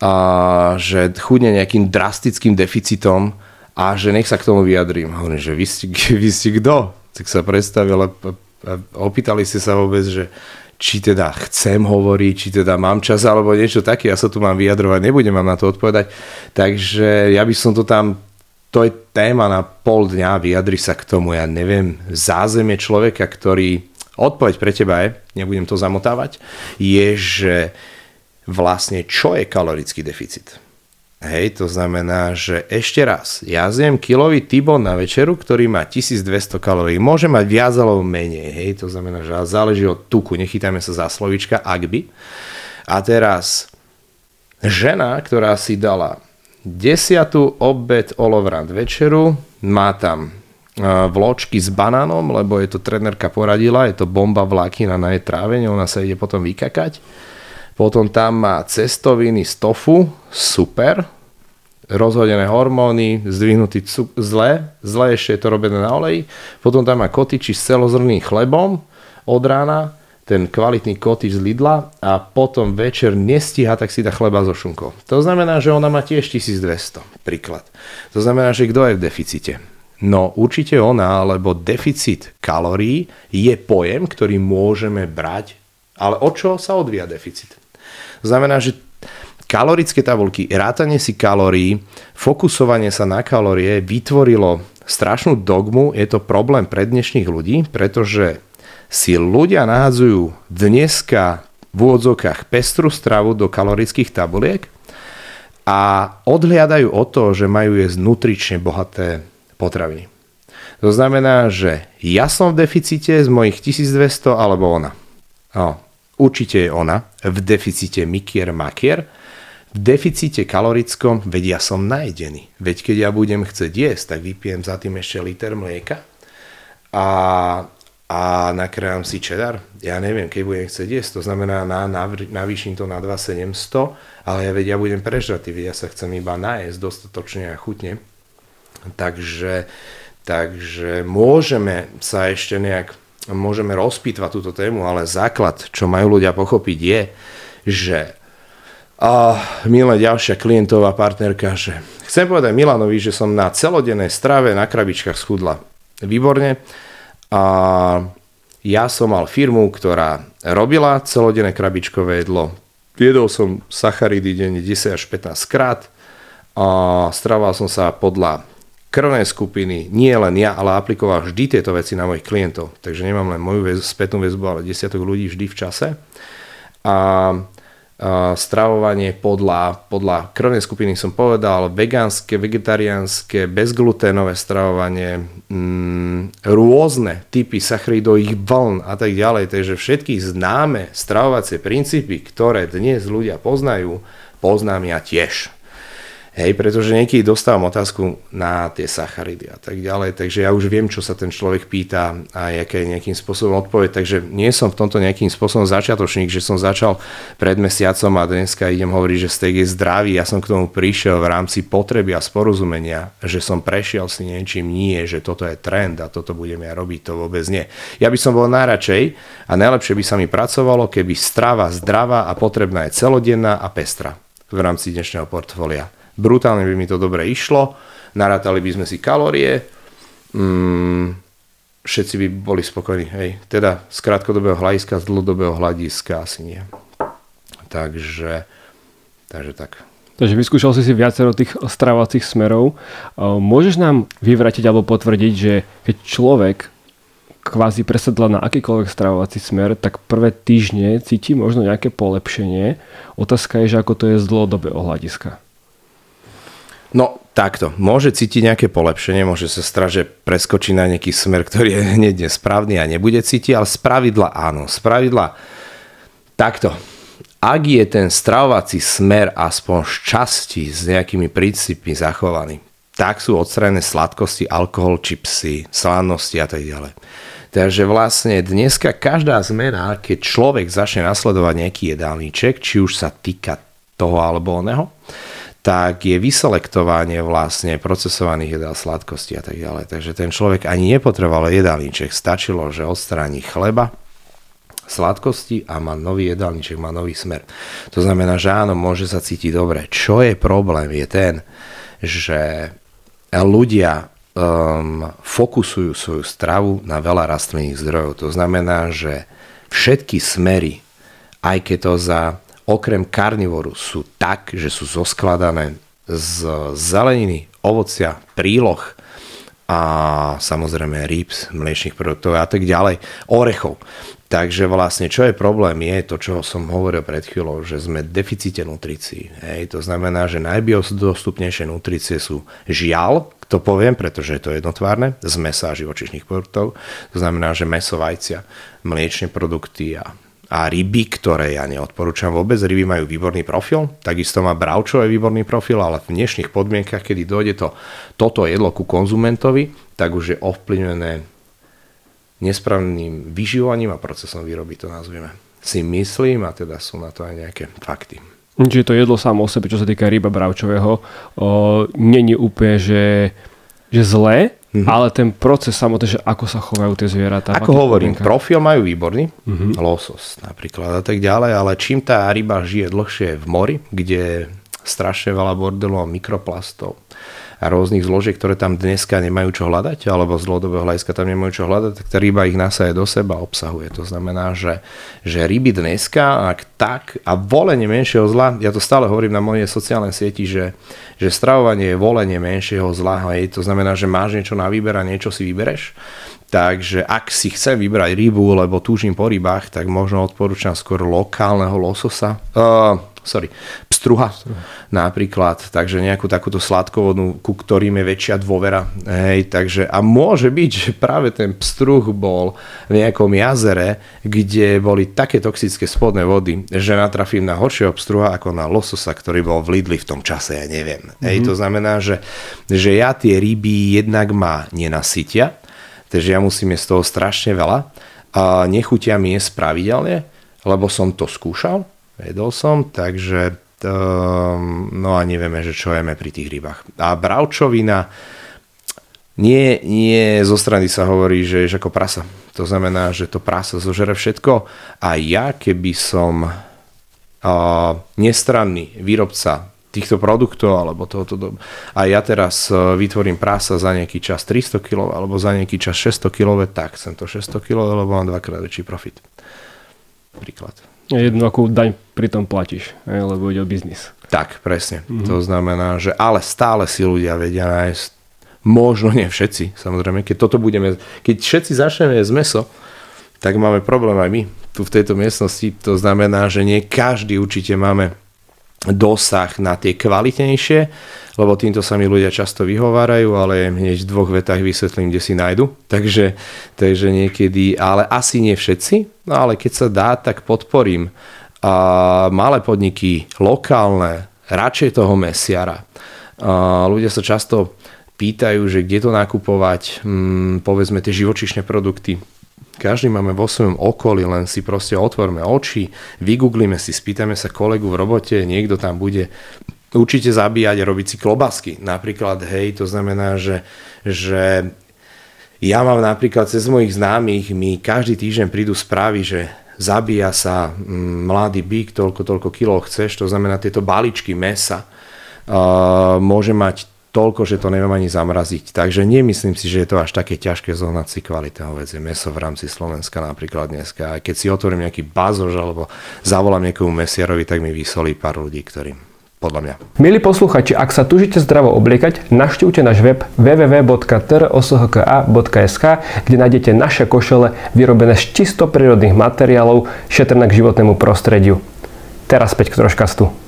a že chudne nejakým drastickým deficitom, a že nech sa k tomu vyjadrím. Hovorím, že vy ste, vy ste kto? Tak sa predstavil a opýtali ste sa vôbec, že či teda chcem hovoriť, či teda mám čas alebo niečo také, ja sa tu mám vyjadrovať, nebudem vám na to odpovedať. Takže ja by som to tam, to je téma na pol dňa, vyjadri sa k tomu, ja neviem, zázemie človeka, ktorý, odpoveď pre teba je, nebudem to zamotávať, je, že vlastne čo je kalorický deficit? Hej, to znamená, že ešte raz, ja zjem kilový tibon na večeru, ktorý má 1200 kalórií. Môže mať viac alebo menej, hej, to znamená, že záleží od tuku, nechytajme sa za slovička, ak by. A teraz, žena, ktorá si dala desiatú obed olovrant večeru, má tam e, vločky s banánom, lebo je to trenerka poradila, je to bomba vlákina na jej trávenie, ona sa ide potom vykakať potom tam má cestoviny z tofu, super, rozhodené hormóny, zdvihnutý cuk- zle, zle ešte je to robené na oleji. Potom tam má kotiči s celozrným chlebom od rána, ten kvalitný kotič z Lidla a potom večer nestíha, tak si dá chleba so šunkou. To znamená, že ona má tiež 1200, príklad. To znamená, že kto je v deficite? No určite ona, lebo deficit kalórií je pojem, ktorý môžeme brať, ale od čoho sa odvíja deficit? Znamená, že kalorické tabulky, rátanie si kalórií, fokusovanie sa na kalórie vytvorilo strašnú dogmu, je to problém pre dnešných ľudí, pretože si ľudia nahádzajú dneska v úvodzovkách pestru stravu do kalorických tabuliek a odhliadajú o to, že majú jesť nutrične bohaté potraviny. To znamená, že ja som v deficite z mojich 1200 alebo ona. No, Určite je ona v deficite mikier makier, v deficite kalorickom, veď ja som najedený. Veď keď ja budem chcieť jesť, tak vypijem za tým ešte liter mlieka a, a nakrájam si čedar. Ja neviem, keď budem chcieť jesť, to znamená na, na, navýšim to na 2700, ale ja veď ja budem prežratý, veď ja sa chcem iba najesť dostatočne a chutne. Takže, takže môžeme sa ešte nejak môžeme rozpýtvať túto tému, ale základ, čo majú ľudia pochopiť je, že a milé ďalšia klientová partnerka, že chcem povedať Milanovi, že som na celodennej strave na krabičkách schudla výborne a ja som mal firmu, ktorá robila celodenné krabičkové jedlo. Viedol som sacharidy denne 10 až 15 krát a stravoval som sa podľa krvnej skupiny, nie len ja, ale aplikoval vždy tieto veci na mojich klientov. Takže nemám len moju väz, spätnú väzbu, ale desiatok ľudí vždy v čase. A stravovanie podľa, podľa krvnej skupiny som povedal, vegánske, vegetariánske, bezgluténové stravovanie, mm, rôzne typy sacharidových vln a tak ďalej. Takže všetky známe stravovacie princípy, ktoré dnes ľudia poznajú, poznám ja tiež. Hej, pretože niekedy dostávam otázku na tie sacharidy a tak ďalej, takže ja už viem, čo sa ten človek pýta a aké nejakým spôsobom odpoveď, takže nie som v tomto nejakým spôsobom začiatočník, že som začal pred mesiacom a dneska idem hovoriť, že steak je zdravý, ja som k tomu prišiel v rámci potreby a sporozumenia, že som prešiel si niečím, nie, že toto je trend a toto budem ja robiť, to vôbec nie. Ja by som bol najradšej a najlepšie by sa mi pracovalo, keby strava zdravá a potrebná je celodenná a pestra v rámci dnešného portfólia brutálne by mi to dobre išlo, narátali by sme si kalórie, mm, všetci by boli spokojní. Hej. Teda z krátkodobého hľadiska, z dlhodobého hľadiska asi nie. Takže, takže tak. Takže vyskúšal si si viacero tých stravacích smerov. Môžeš nám vyvratiť alebo potvrdiť, že keď človek kvázi presedla na akýkoľvek stravovací smer, tak prvé týždne cíti možno nejaké polepšenie. Otázka je, že ako to je z dlhodobého hľadiska. No takto, môže cítiť nejaké polepšenie, môže sa strať, že preskočí na nejaký smer, ktorý je hneď nesprávny a nebude cítiť, ale z pravidla áno. Z pravidla takto. Ak je ten stravovací smer aspoň z časti s nejakými princípmi zachovaný, tak sú odstranené sladkosti, alkohol, čipsy, slánnosti a tak ďalej. Takže vlastne dneska každá zmena, keď človek začne nasledovať nejaký jedálniček, či už sa týka toho alebo oného, tak je vyselektovanie vlastne procesovaných jedál, sladkosti a tak ďalej. Takže ten človek ani nepotreboval jedálniček, stačilo, že odstráni chleba, sladkosti a má nový jedálniček, má nový smer. To znamená, že áno, môže sa cítiť dobre. Čo je problém je ten, že ľudia um, fokusujú svoju stravu na veľa rastlinných zdrojov. To znamená, že všetky smery, aj keď to za okrem karnivoru sú tak, že sú zoskladané z zeleniny, ovocia, príloh a samozrejme rýb, mliečných produktov a tak ďalej, orechov. Takže vlastne, čo je problém, je to, čo som hovoril pred chvíľou, že sme v deficite nutrícií. Hej. To znamená, že najbiodostupnejšie nutrície sú žiaľ, to poviem, pretože je to jednotvárne, z mesa a živočišných produktov. To znamená, že meso, vajcia, mliečne produkty a a ryby, ktoré ja neodporúčam vôbec. Ryby majú výborný profil, takisto má bravčové výborný profil, ale v dnešných podmienkach, kedy dojde to, toto jedlo ku konzumentovi, tak už je ovplyvnené nesprávnym vyživovaním a procesom výroby, to nazvieme. Si myslím, a teda sú na to aj nejaké fakty. Čiže to jedlo samo o sebe, čo sa týka ryba bravčového, není úplne, že, že zlé, Mm-hmm. Ale ten proces samotný, že ako sa chovajú tie zvieratá. Ako hovorím, podmienkach? profil majú výborný, mm-hmm. losos napríklad a tak ďalej, ale čím tá ryba žije dlhšie v mori, kde strašne veľa bordelov, mikroplastov, a rôznych zložiek, ktoré tam dneska nemajú čo hľadať, alebo z dlhodobého hľadiska tam nemajú čo hľadať, tak tá ryba ich nasaje do seba obsahuje. To znamená, že, že ryby dneska, ak tak, a volenie menšieho zla, ja to stále hovorím na mojej sociálnej sieti, že, že stravovanie je volenie menšieho zla, hej, to znamená, že máš niečo na výber a niečo si vybereš, Takže ak si chcem vybrať rybu, lebo túžim po rybách, tak možno odporúčam skôr lokálneho lososa. Uh, sorry, pstruha, pstruha napríklad, takže nejakú takúto sladkovodnú, ku ktorým je väčšia dôvera. Hej, takže, a môže byť, že práve ten pstruh bol v nejakom jazere, kde boli také toxické spodné vody, že natrafím na horšieho pstruha ako na lososa, ktorý bol v Lidli v tom čase, ja neviem. Mm-hmm. Hej, mhm. to znamená, že, že ja tie ryby jednak ma nenasytia, takže ja musím jesť toho strašne veľa a nechutia mi jesť pravidelne, lebo som to skúšal Vedol som, takže no a nevieme, že čo jeme pri tých rybách. A bravčovina, nie, nie zo strany sa hovorí, že ješ ako prasa. To znamená, že to prasa zožere všetko a ja keby som uh, nestranný výrobca týchto produktov, alebo tohoto do... a ja teraz e, vytvorím prasa za nejaký čas 300 kg, alebo za nejaký čas 600 kg, tak som to 600 kg, lebo mám dvakrát väčší profit. Príklad. Jednu akú daň pri tom platíš, lebo ide o biznis. Tak, presne. Mm-hmm. To znamená, že ale stále si ľudia vedia nájsť, možno nie všetci, samozrejme, keď toto budeme, keď všetci začneme jesť meso, tak máme problém aj my tu v tejto miestnosti. To znamená, že nie každý určite máme dosah na tie kvalitnejšie, lebo týmto sa mi ľudia často vyhovárajú, ale hneď v dvoch vetách vysvetlím, kde si nájdu. Takže, takže niekedy, ale asi nie všetci, no ale keď sa dá, tak podporím a malé podniky, lokálne, radšej toho mesiara. A ľudia sa často pýtajú, že kde to nakupovať, hm, povedzme tie živočišné produkty, každý máme vo svojom okolí, len si proste otvorme oči, vygooglíme si, spýtame sa kolegu v robote, niekto tam bude určite zabíjať a robiť si klobasky. Napríklad, hej, to znamená, že, že ja mám napríklad cez mojich známych, mi každý týždeň prídu správy, že zabíja sa mm, mladý byk, toľko, toľko kilo chceš, to znamená tieto balíčky mesa, uh, môže mať toľko, že to neviem ani zamraziť. Takže nemyslím si, že je to až také ťažké zohnať si kvalitného vecie meso v rámci Slovenska napríklad dneska. Aj keď si otvorím nejaký bazož alebo zavolám niekomu mesiarovi, tak mi vysolí pár ľudí, ktorým podľa mňa. Milí posluchači, ak sa tužite zdravo obliekať, naštívte náš web www.troshka.sk, kde nájdete naše košele vyrobené z čisto prírodných materiálov, šetrné k životnému prostrediu. Teraz späť k troškastu.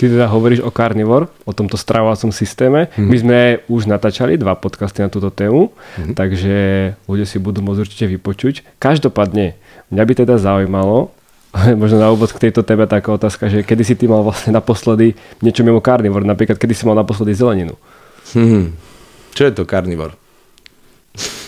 Ty teda hovoríš o carnivore, o tomto stravovacom systéme. Mm. My sme už natáčali dva podcasty na túto tému, mm. takže ľudia si budú môcť určite vypočuť. Každopádne, mňa by teda zaujímalo, možno na úvod k tejto téme taká otázka, že kedy si ty mal vlastne naposledy niečo mimo carnivore, napríklad kedy si mal naposledy zeleninu? Hmm. Čo je to carnivore?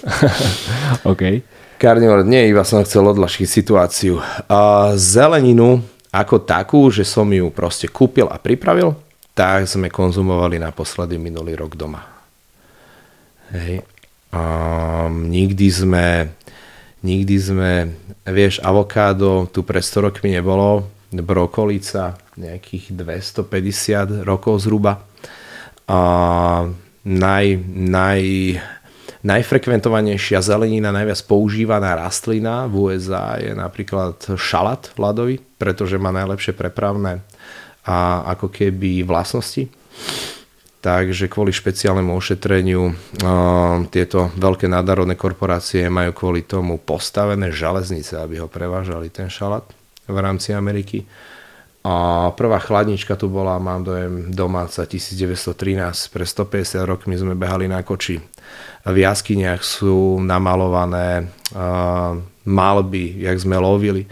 OK. Carnivore, nie, iba som chcel odlašiť situáciu. Uh, zeleninu ako takú, že som ju proste kúpil a pripravil, tak sme konzumovali naposledy minulý rok doma. Hej. Um, nikdy sme nikdy sme, vieš, avokádo tu pred 100 rokmi nebolo, brokolica nejakých 250 rokov zhruba. A naj, naj, Najfrekventovanejšia zelenina, najviac používaná rastlina v USA je napríklad šalát ľadový, pretože má najlepšie prepravné a ako keby vlastnosti. Takže kvôli špeciálnemu ošetreniu uh, tieto veľké nádarodné korporácie majú kvôli tomu postavené železnice, aby ho prevážali ten šalát v rámci Ameriky. A prvá chladnička tu bola, mám dojem, domáca 1913. Pre 150 rokmi sme behali na koči v jaskyniach sú namalované uh, malby, jak sme lovili.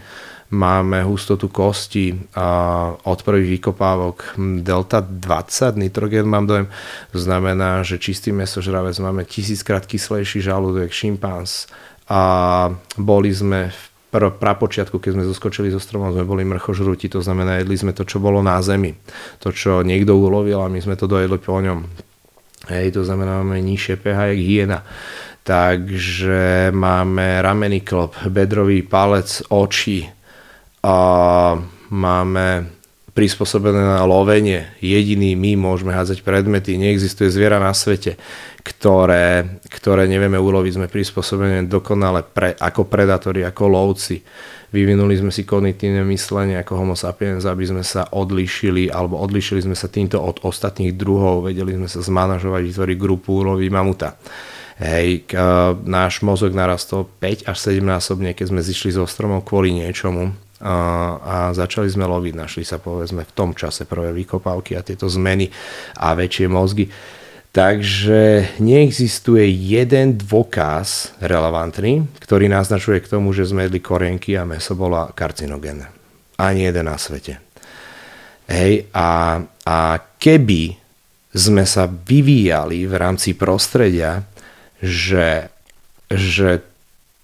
Máme hustotu kosti uh, od prvých vykopávok delta 20 nitrogen mám dojem. To znamená, že čistý mesožravec máme tisíckrát kyslejší žalúdok, šimpáns a boli sme v pr- prapočiatku, keď sme zoskočili zo stromov, sme boli mrchožrúti, to znamená, jedli sme to, čo bolo na zemi. To, čo niekto ulovil a my sme to dojedli po ňom. Hej, to znamená, máme nižšie pH, jak hyena. Takže máme ramený klop, bedrový palec, oči a máme prispôsobené na lovenie. Jediný my môžeme hádzať predmety, neexistuje zviera na svete, ktoré, ktoré nevieme uloviť, sme prispôsobené dokonale pre, ako predatori, ako lovci. Vyvinuli sme si kognitívne myslenie ako homo sapiens, aby sme sa odlišili, alebo odlišili sme sa týmto od ostatných druhov, vedeli sme sa zmanažovať, vytvoriť grupu úlovy mamuta. Hej, k, náš mozog narastol 5 až 7 násobne, keď sme zišli zo stromov kvôli niečomu a, začali sme loviť. Našli sa povedzme v tom čase prvé vykopávky a tieto zmeny a väčšie mozgy. Takže neexistuje jeden dôkaz relevantný, ktorý naznačuje k tomu, že sme jedli korienky a meso bolo karcinogénne. Ani jeden na svete. Hej, a, a keby sme sa vyvíjali v rámci prostredia, že, že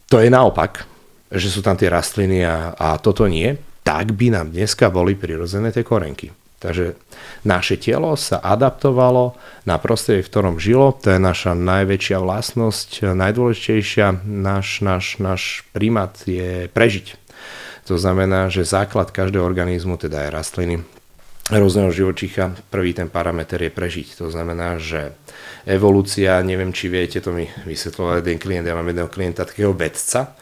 to je naopak, že sú tam tie rastliny a, a toto nie, tak by nám dneska boli prirodzené tie korenky. Takže naše telo sa adaptovalo na prostredie, v ktorom žilo. To je naša najväčšia vlastnosť, najdôležitejšia. Náš, náš, náš prímat je prežiť. To znamená, že základ každého organizmu, teda aj rastliny, rôzneho živočícha, prvý ten parameter je prežiť. To znamená, že evolúcia, neviem či viete, to mi vysvetloval jeden klient, ja mám jedného klienta, takého vedca,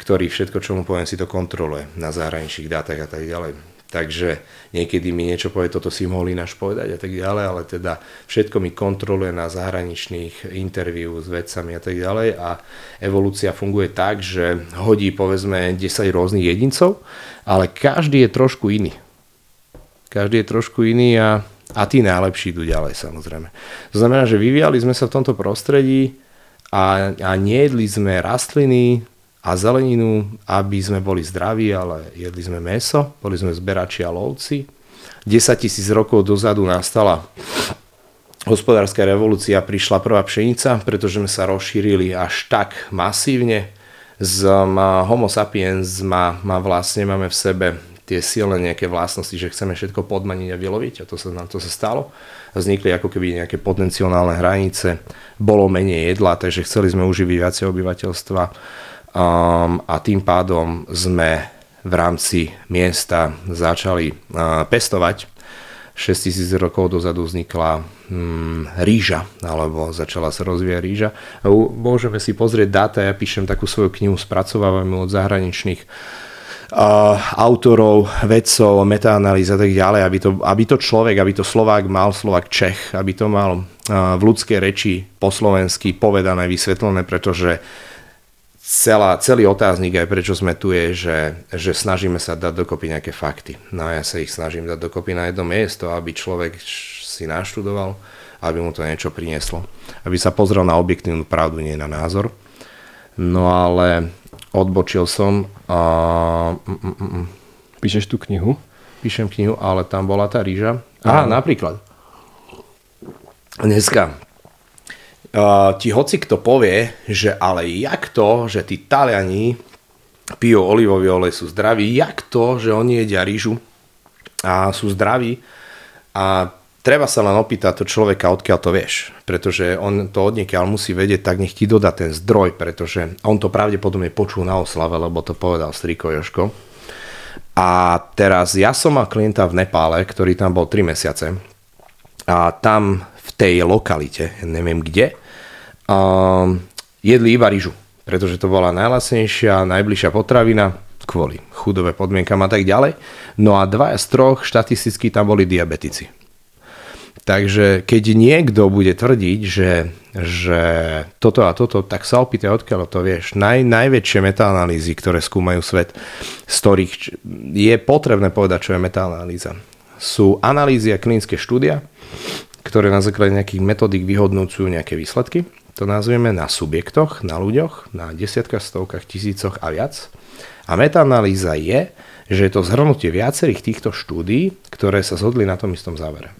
ktorý všetko, čo mu poviem, si to kontroluje na zahraničných dátach a tak ďalej. Takže niekedy mi niečo povie, toto si mohli náš povedať a tak ďalej, ale teda všetko mi kontroluje na zahraničných interviu s vedcami a tak ďalej a evolúcia funguje tak, že hodí povedzme 10 rôznych jedincov, ale každý je trošku iný každý je trošku iný a, a tí najlepší idú ďalej samozrejme. To znamená, že vyvíjali sme sa v tomto prostredí a, a nejedli sme rastliny a zeleninu, aby sme boli zdraví, ale jedli sme meso, boli sme zberači a lovci. 10 tisíc rokov dozadu nastala hospodárska revolúcia, prišla prvá pšenica, pretože sme sa rozšírili až tak masívne. Z Homo sapiens má, má vlastne, máme v sebe tie silné nejaké vlastnosti, že chceme všetko podmaniť a vyloviť a to sa nám to sa stalo. Vznikli ako keby nejaké potenciálne hranice, bolo menej jedla, takže chceli sme uživiť viacej obyvateľstva um, a tým pádom sme v rámci miesta začali uh, pestovať 6000 rokov dozadu vznikla hmm, ríža, alebo začala sa rozvíjať ríža. Môžeme si pozrieť dáta, ja píšem takú svoju knihu, spracovávam od zahraničných autorov, vedcov, metaanalýz a tak ďalej, aby to, aby to človek, aby to Slovák mal, Slovák Čech, aby to mal v ľudskej reči po slovensky povedané, vysvetlené, pretože celá, celý otáznik aj prečo sme tu je, že, že snažíme sa dať dokopy nejaké fakty. No a ja sa ich snažím dať dokopy na jedno miesto, aby človek si naštudoval, aby mu to niečo prinieslo. Aby sa pozrel na objektívnu pravdu, nie na názor. No ale odbočil som. A... Mm, mm, mm. Píšeš tú knihu? Píšem knihu, ale tam bola tá ríža. Aha, napríklad. Dneska uh, ti hoci kto povie, že ale jak to, že tí Taliani pijú olivový olej, sú zdraví, jak to, že oni jedia rýžu a sú zdraví a treba sa len opýtať to človeka, odkiaľ to vieš. Pretože on to od ale musí vedieť, tak nech ti dodá ten zdroj, pretože on to pravdepodobne počul na oslave, lebo to povedal striko Joško. A teraz ja som mal klienta v Nepále, ktorý tam bol 3 mesiace. A tam tej lokalite, neviem kde, um, jedli iba rýžu. Pretože to bola najlasnejšia, najbližšia potravina kvôli chudové podmienkam a tak ďalej. No a dva z troch štatisticky tam boli diabetici Takže keď niekto bude tvrdiť, že, že toto a toto, tak sa opýtaj, odkiaľ to vieš. Naj, najväčšie metaanalýzy, ktoré skúmajú svet, z ktorých je potrebné povedať, čo je metaanalýza. Sú analýzy a klinické štúdia, ktoré na základe nejakých metodík vyhodnúcujú nejaké výsledky. To nazvieme na subjektoch, na ľuďoch, na desiatkách, stovkách, tisícoch a viac. A metaanalýza je, že je to zhrnutie viacerých týchto štúdí, ktoré sa zhodli na tom istom závere.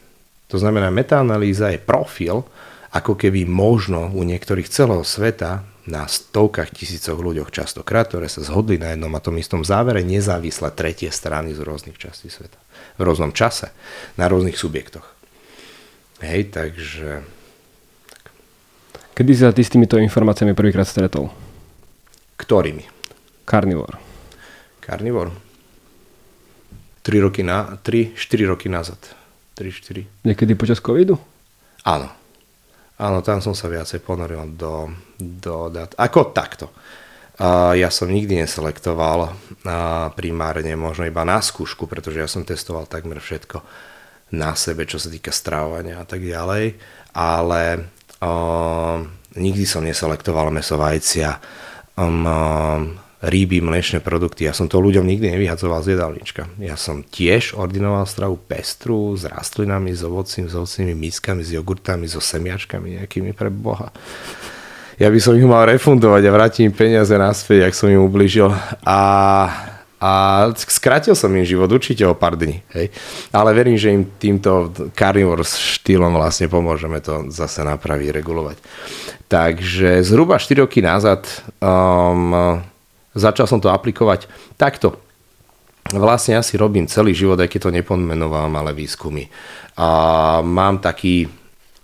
To znamená, metaanalýza je profil, ako keby možno u niektorých celého sveta na stovkách tisícoch ľuďoch častokrát, ktoré sa zhodli na jednom a tom istom závere, nezávisle tretie strany z rôznych častí sveta. V rôznom čase, na rôznych subjektoch. Hej, takže... Tak. Kedy sa ty s týmito informáciami prvýkrát stretol? Ktorými? Carnivore. Carnivore? 3 roky na, 3, 4 roky nazad. 3-4. Niekedy počas covidu? Áno. Áno, tam som sa viacej ponoril do, do dat. Ako takto. Uh, ja som nikdy neselektoval uh, primárne, možno iba na skúšku, pretože ja som testoval takmer všetko na sebe, čo sa týka stravovania a tak ďalej, ale uh, nikdy som neselektoval meso vajcia, um, ryby, mliečne produkty. Ja som to ľuďom nikdy nevyhadzoval z jedálnička. Ja som tiež ordinoval stravu pestru s rastlinami, s ovocím, s ovocnými miskami, s jogurtami, so semiačkami nejakými pre Boha. Ja by som ich mal refundovať a vrátiť im peniaze naspäť, ak som im ubližil. A, a skrátil som im život určite o pár dní. Hej. Ale verím, že im týmto carnivore štýlom vlastne pomôžeme to zase napraviť, regulovať. Takže zhruba 4 roky nazad um, Začal som to aplikovať takto. Vlastne ja si robím celý život, aj keď to nepomenovávam, ale výskumy. A mám taký,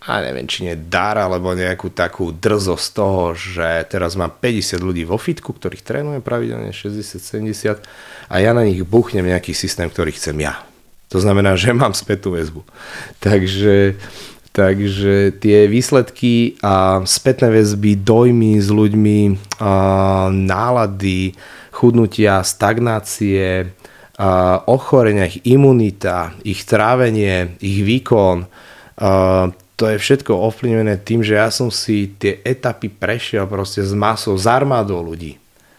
a neviem, či nie dar, alebo nejakú takú drzosť toho, že teraz mám 50 ľudí vo fitku, ktorých trénujem pravidelne 60-70 a ja na nich buchnem nejaký systém, ktorý chcem ja. To znamená, že mám spätnú väzbu. Takže, takže tie výsledky a spätné väzby, dojmy s ľuďmi, a nálady, chudnutia, stagnácie, a ochorenia, ich imunita, ich trávenie, ich výkon, to je všetko ovplyvnené tým, že ja som si tie etapy prešiel proste s masou, z armádou ľudí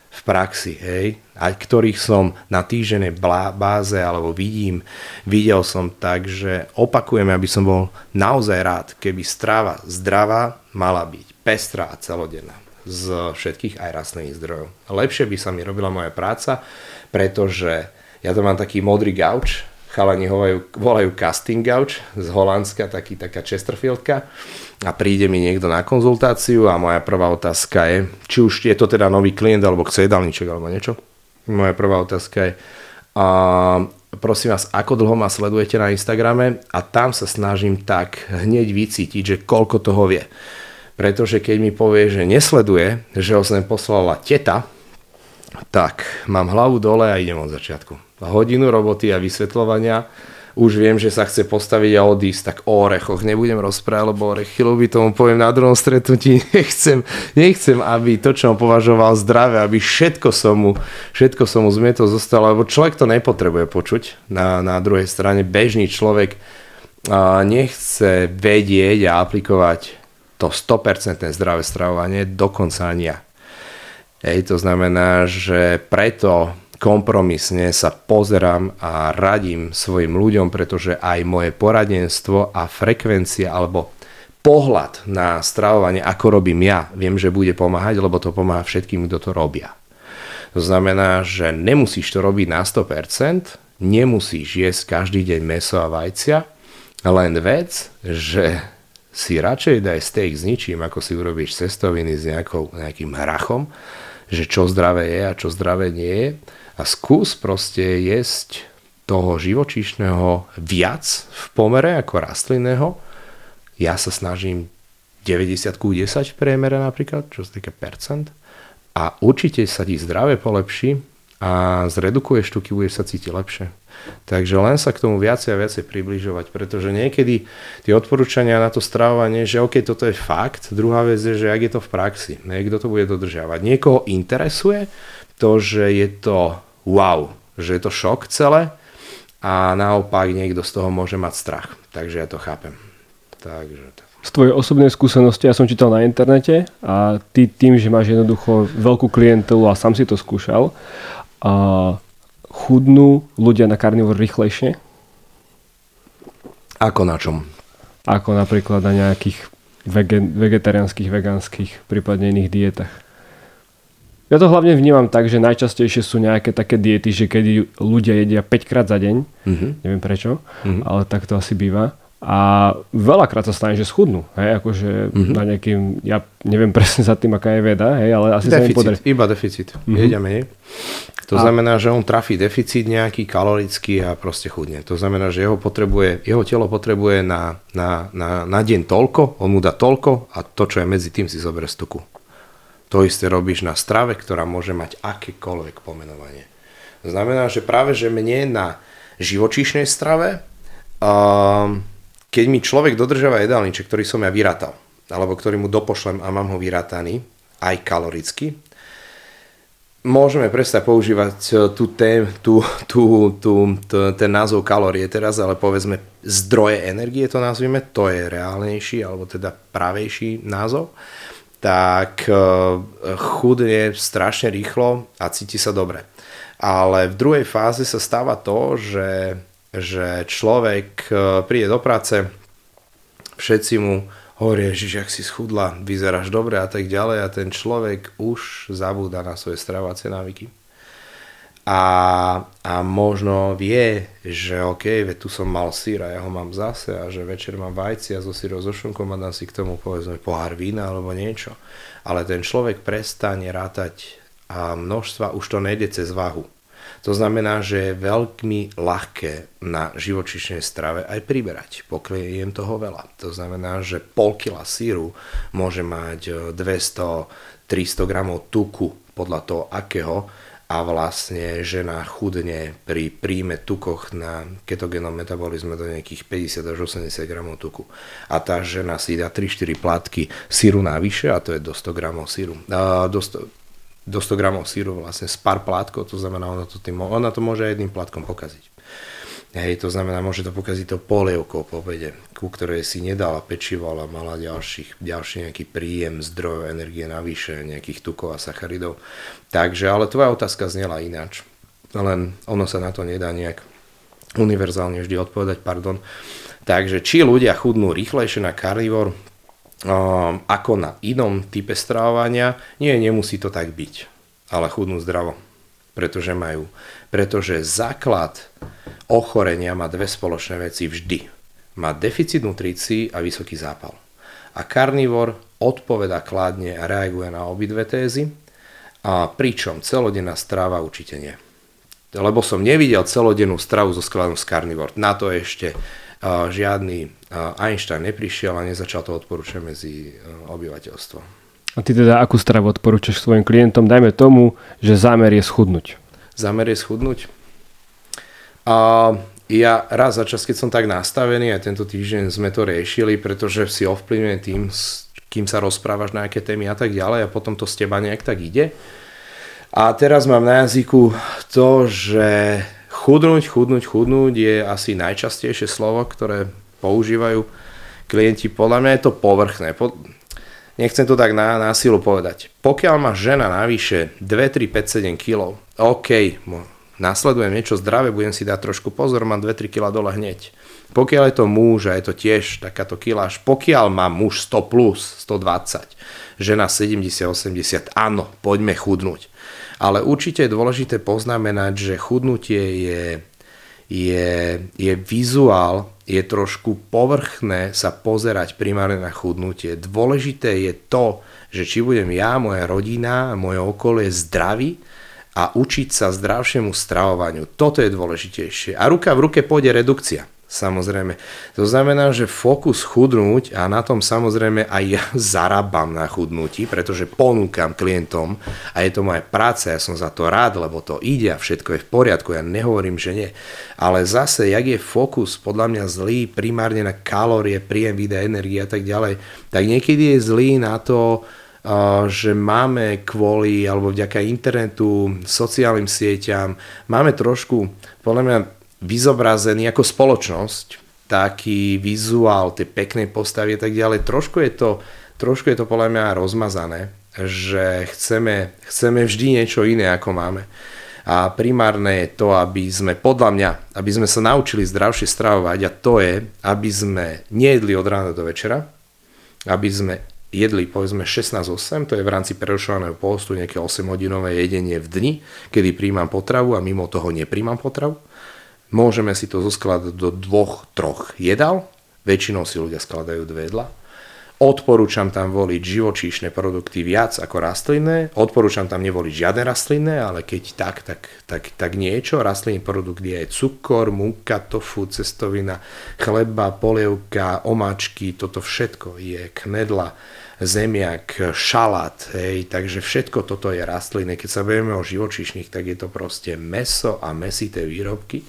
v praxi, hej, aj ktorých som na týždenej báze alebo vidím, videl som tak, že opakujem, aby som bol naozaj rád, keby strava zdravá mala byť pestrá a celodenná z všetkých aj rastlinných zdrojov. Lepšie by sa mi robila moja práca, pretože ja to mám taký modrý gauč, chalani volajú, volajú casting gauč z Holandska, taký, taká Chesterfieldka a príde mi niekto na konzultáciu a moja prvá otázka je, či už je to teda nový klient alebo chce jedálniček alebo niečo. Moja prvá otázka je, a prosím vás, ako dlho ma sledujete na Instagrame a tam sa snažím tak hneď vycítiť, že koľko toho vie. Pretože keď mi povie, že nesleduje, že ho sem poslala teta, tak mám hlavu dole a idem od začiatku hodinu roboty a vysvetľovania, už viem, že sa chce postaviť a odísť, tak o orechoch nebudem rozprávať, lebo by tomu poviem na druhom stretnutí. Nechcem, nechcem, aby to, čo on považoval zdravé, aby všetko som mu, všetko som mu zmietol zostalo, lebo človek to nepotrebuje počuť. Na, na druhej strane bežný človek a nechce vedieť a aplikovať to 100% zdravé stravovanie, dokonca ani ja. Hej, to znamená, že preto kompromisne sa pozerám a radím svojim ľuďom, pretože aj moje poradenstvo a frekvencia alebo pohľad na stravovanie, ako robím ja, viem, že bude pomáhať, lebo to pomáha všetkým, kto to robia. To znamená, že nemusíš to robiť na 100%, nemusíš jesť každý deň meso a vajcia, len vec, že si radšej daj steak s ničím, ako si urobíš cestoviny s nejakou, nejakým hrachom, že čo zdravé je a čo zdravé nie je a skús proste jesť toho živočíšneho viac v pomere ako rastlinného. Ja sa snažím 90 ku 10 v priemere napríklad, čo sa týka percent. A určite sa ti zdravé polepší a zredukuješ tuky, budeš sa cítiť lepšie. Takže len sa k tomu viacej a viacej približovať, pretože niekedy tie odporúčania na to stravovanie, že OK, toto je fakt, druhá vec je, že ak je to v praxi, niekto to bude dodržiavať. Niekoho interesuje to, že je to wow, že je to šok celé a naopak niekto z toho môže mať strach. Takže ja to chápem. Takže z tvojej osobnej skúsenosti, ja som čítal na internete a ty tým, že máš jednoducho veľkú klientelu a sám si to skúšal, a chudnú ľudia na karnivor rýchlejšie? Ako na čom? Ako napríklad na nejakých vegetariánskych, vegánskych, prípadne iných dietách. Ja to hlavne vnímam tak, že najčastejšie sú nejaké také diety, že keď ľudia jedia 5 krát za deň, mm-hmm. neviem prečo, mm-hmm. ale tak to asi býva. A veľakrát sa stane, že schudnú. Hej, akože mm-hmm. na nejakým, ja neviem presne za tým, aká je veda, hej, ale asi deficit, sa mi podarí. Iba deficit. Mm-hmm. Jedia menej. To a... znamená, že on trafí deficit nejaký kalorický a proste chudne. To znamená, že jeho, potrebuje, jeho telo potrebuje na, na, na, na deň toľko, on mu dá toľko a to, čo je medzi tým, si zoberie z tuku. To isté robíš na strave, ktorá môže mať akékoľvek pomenovanie. Znamená, že práve že mne na živočíšnej strave, um, keď mi človek dodržiava jedálniček, ktorý som ja vyrátal, alebo ktorý mu dopošlem a mám ho vyrátaný, aj kaloricky, môžeme prestať používať e, tú tém, tú, tú, tú, tú, ten názov kalórie teraz, ale povedzme zdroje energie to nazvime, to je reálnejší, alebo teda pravejší názov tak e, chudne strašne rýchlo a cíti sa dobre. Ale v druhej fáze sa stáva to, že, že človek e, príde do práce, všetci mu hovoria, že ak si schudla, vyzeráš dobre a tak ďalej a ten človek už zabúda na svoje stravovacie návyky a, a možno vie, že OK, veď tu som mal sír a ja ho mám zase a že večer mám vajci a so sírou so šunkom a dám si k tomu povedzme pohár vína alebo niečo. Ale ten človek prestane rátať a množstva, už to nejde cez váhu. To znamená, že je veľmi ľahké na živočišnej strave aj priberať, pokiaľ jem toho veľa. To znamená, že pol kila síru môže mať 200-300 gramov tuku podľa toho, akého a vlastne žena chudne pri príjme tukoch na ketogénom metabolizme do nejakých 50 až 80 gramov tuku. A tá žena si dá 3-4 plátky síru navyše a to je do 100 gramov síru. do 100, do 100 gramov síru vlastne z pár plátkov, to znamená, ona to, tým, ona to môže jedným plátkom pokaziť. Hej, to znamená, môže to pokaziť to polievkou po ku ktorej si nedala pečivo, ale mala ďalších, ďalší nejaký príjem zdrojov energie navyše, nejakých tukov a sacharidov. Takže, ale tvoja otázka znela ináč. Len ono sa na to nedá nejak univerzálne vždy odpovedať, pardon. Takže či ľudia chudnú rýchlejšie na karnivor um, ako na inom type stravovania, nie, nemusí to tak byť, ale chudnú zdravo, pretože majú. Pretože základ ochorenia má dve spoločné veci vždy. Má deficit nutrícií a vysoký zápal. A karnivor odpoveda kladne a reaguje na obidve tézy, a pričom celodenná strava určite nie. Lebo som nevidel celodennú stravu so skladom z karnivor. Na to ešte žiadny Einstein neprišiel a nezačal to odporúčať medzi obyvateľstvom. A ty teda akú stravu odporúčaš svojim klientom? Dajme tomu, že zámer je schudnúť. Zámer je schudnúť? A ja raz za čas, keď som tak nastavený, aj tento týždeň sme to riešili, pretože si ovplyvňuje tým, kým sa rozprávaš na aké témy a tak ďalej a potom to z teba nejak tak ide. A teraz mám na jazyku to, že chudnúť, chudnúť, chudnúť je asi najčastejšie slovo, ktoré používajú klienti. Podľa mňa je to povrchné. Nechcem to tak na, na silu povedať. Pokiaľ má žena navyše 2, 3, 5, 7 kg, OK, nasledujem niečo zdravé, budem si dať trošku pozor, mám 2-3 kg dole hneď. Pokiaľ je to muž a je to tiež takáto kiláž, pokiaľ má muž 100 plus, 120, žena 70-80, áno, poďme chudnúť. Ale určite je dôležité poznamenať, že chudnutie je, je, je vizuál, je trošku povrchné sa pozerať primárne na chudnutie. Dôležité je to, že či budem ja, moja rodina, moje okolie zdraví, a učiť sa zdravšiemu stravovaniu. Toto je dôležitejšie. A ruka v ruke pôjde redukcia. Samozrejme. To znamená, že fokus chudnúť a na tom samozrejme aj ja zarábam na chudnutí, pretože ponúkam klientom a je to moja práca, ja som za to rád, lebo to ide a všetko je v poriadku, ja nehovorím, že nie. Ale zase, jak je fokus podľa mňa zlý primárne na kalórie, príjem, výdaj, energie a tak ďalej, tak niekedy je zlý na to, že máme kvôli, alebo vďaka internetu, sociálnym sieťam, máme trošku, podľa mňa, vyzobrazený ako spoločnosť, taký vizuál tej peknej postavy a tak ďalej. Trošku je to, trošku je to podľa mňa rozmazané, že chceme, chceme vždy niečo iné, ako máme. A primárne je to, aby sme, podľa mňa, aby sme sa naučili zdravšie stravovať a to je, aby sme nejedli od rána do večera, aby sme jedli povedzme 16-8, to je v rámci prerušovaného postu nejaké 8-hodinové jedenie v dni, kedy príjmam potravu a mimo toho nepríjmam potravu. Môžeme si to zoskladať do dvoch, troch jedal, väčšinou si ľudia skladajú dve jedla Odporúčam tam voliť živočíšne produkty viac ako rastlinné. Odporúčam tam nevoliť žiadne rastlinné, ale keď tak, tak, tak, tak niečo. Rastlinný produkt je aj cukor, múka, tofu, cestovina, chleba, polievka, omáčky, toto všetko je knedla, zemiak, šalát, hej, takže všetko toto je rastlinné. Keď sa bavíme o živočíšnych, tak je to proste meso a mesité výrobky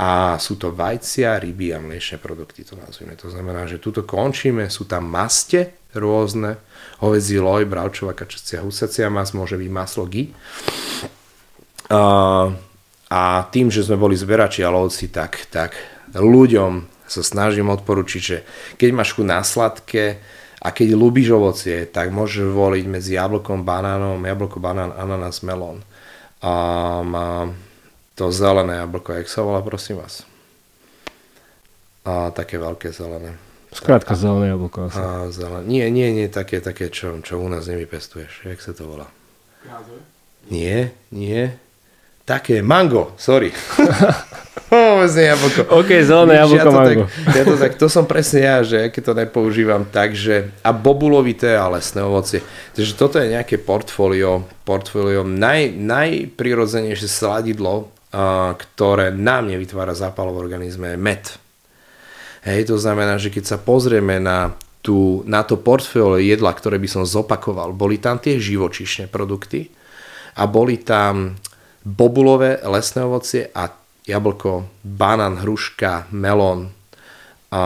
a sú to vajcia, ryby a mliečne produkty, to nazvime. To znamená, že tuto končíme, sú tam maste rôzne, hovedzí loj, bravčová, kačacia, husacia mas, môže byť maslo gy. A, a tým, že sme boli zberači a lovci, tak, tak ľuďom sa snažím odporučiť, že keď máš chuť na sladké a keď ľúbiš ovocie, tak môžeš voliť medzi jablkom, banánom, jablko, banán, ananas, melón. A, a to zelené jablko, jak sa volá, prosím vás? A také veľké zelené. Skrátka zelené jablko asi. A zelené. Nie, nie, nie, také, také, čo, čo u nás nevypestuješ. Jak sa to volá? Nie, nie. Také, mango, sorry. Povedzme jablko. OK, zelené jablko, ja to mango. Tak, ja to, tak, to som presne ja, že keď to nepoužívam tak, že a bobulovité a lesné ovocie. Takže toto je nejaké portfólio, portfólio naj, najprirodzenejšie sladidlo, ktoré nám nevytvára zápal v organizme, je med. Hej, to znamená, že keď sa pozrieme na, tú, na to portfólio jedla, ktoré by som zopakoval, boli tam tie živočišné produkty a boli tam bobulové lesné ovocie a jablko, banán, hruška, melón a,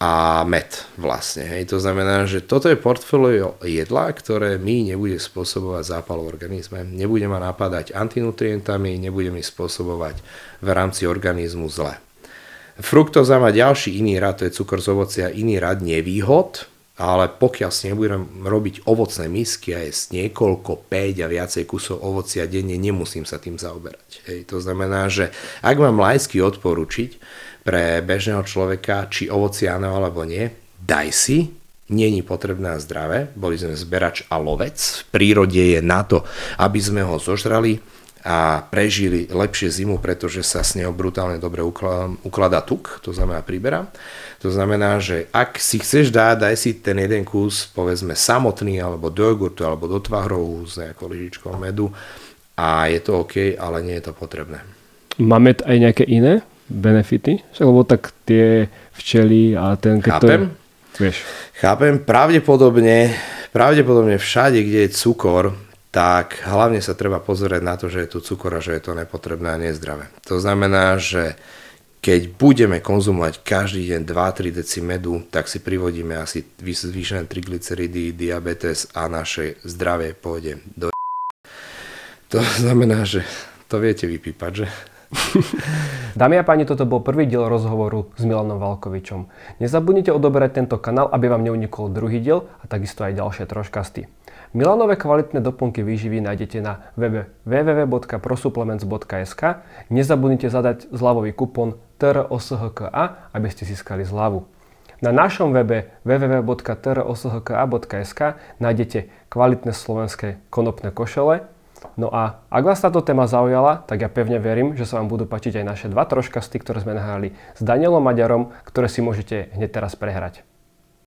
a med vlastne. Hej. To znamená, že toto je portfólio jedla, ktoré mi nebude spôsobovať zápal v organizme, nebude ma napádať antinutrientami, nebude mi spôsobovať v rámci organizmu zle. Fruktoza má ďalší iný rad, to je cukor z ovocia, iný rad nevýhod, ale pokiaľ si nebudem robiť ovocné misky a jesť niekoľko, 5 a viacej kusov ovocia denne, nemusím sa tým zaoberať. Hej. To znamená, že ak mám lajsky odporučiť pre bežného človeka, či ovoci áno alebo nie, daj si, není potrebné a zdravé, boli sme zberač a lovec, v prírode je na to, aby sme ho zožrali, a prežili lepšie zimu, pretože sa s neho brutálne dobre ukladá tuk, to znamená príbera. To znamená, že ak si chceš dať, daj si ten jeden kus, povedzme samotný, alebo do jogurtu, alebo do tvarohu s nejakou lyžičkou medu a je to OK, ale nie je to potrebné. Máme aj nejaké iné benefity? Lebo tak tie včely a ten... Chápem. To je, vieš. Chápem. Pravdepodobne, pravdepodobne všade, kde je cukor, tak hlavne sa treba pozrieť na to, že je tu cukor a že je to nepotrebné a nezdravé. To znamená, že keď budeme konzumovať každý deň 2-3 deci medu, tak si privodíme asi zvýšené triglyceridy, diabetes a naše zdravie pôjde do To znamená, že to viete vypípať, že? Dámy a páni, toto bol prvý diel rozhovoru s Milanom Valkovičom. Nezabudnite odoberať tento kanál, aby vám neunikol druhý diel a takisto aj ďalšie troškasty. Milanové kvalitné doplnky výživy nájdete na webe www.prosupplements.sk. Nezabudnite zadať zľavový kupón TROSHKA, aby ste získali zľavu. Na našom webe www.troshka.sk nájdete kvalitné slovenské konopné košele. No a ak vás táto téma zaujala, tak ja pevne verím, že sa vám budú pačiť aj naše dva troškasty, ktoré sme nahrali s Danielom Maďarom, ktoré si môžete hneď teraz prehrať.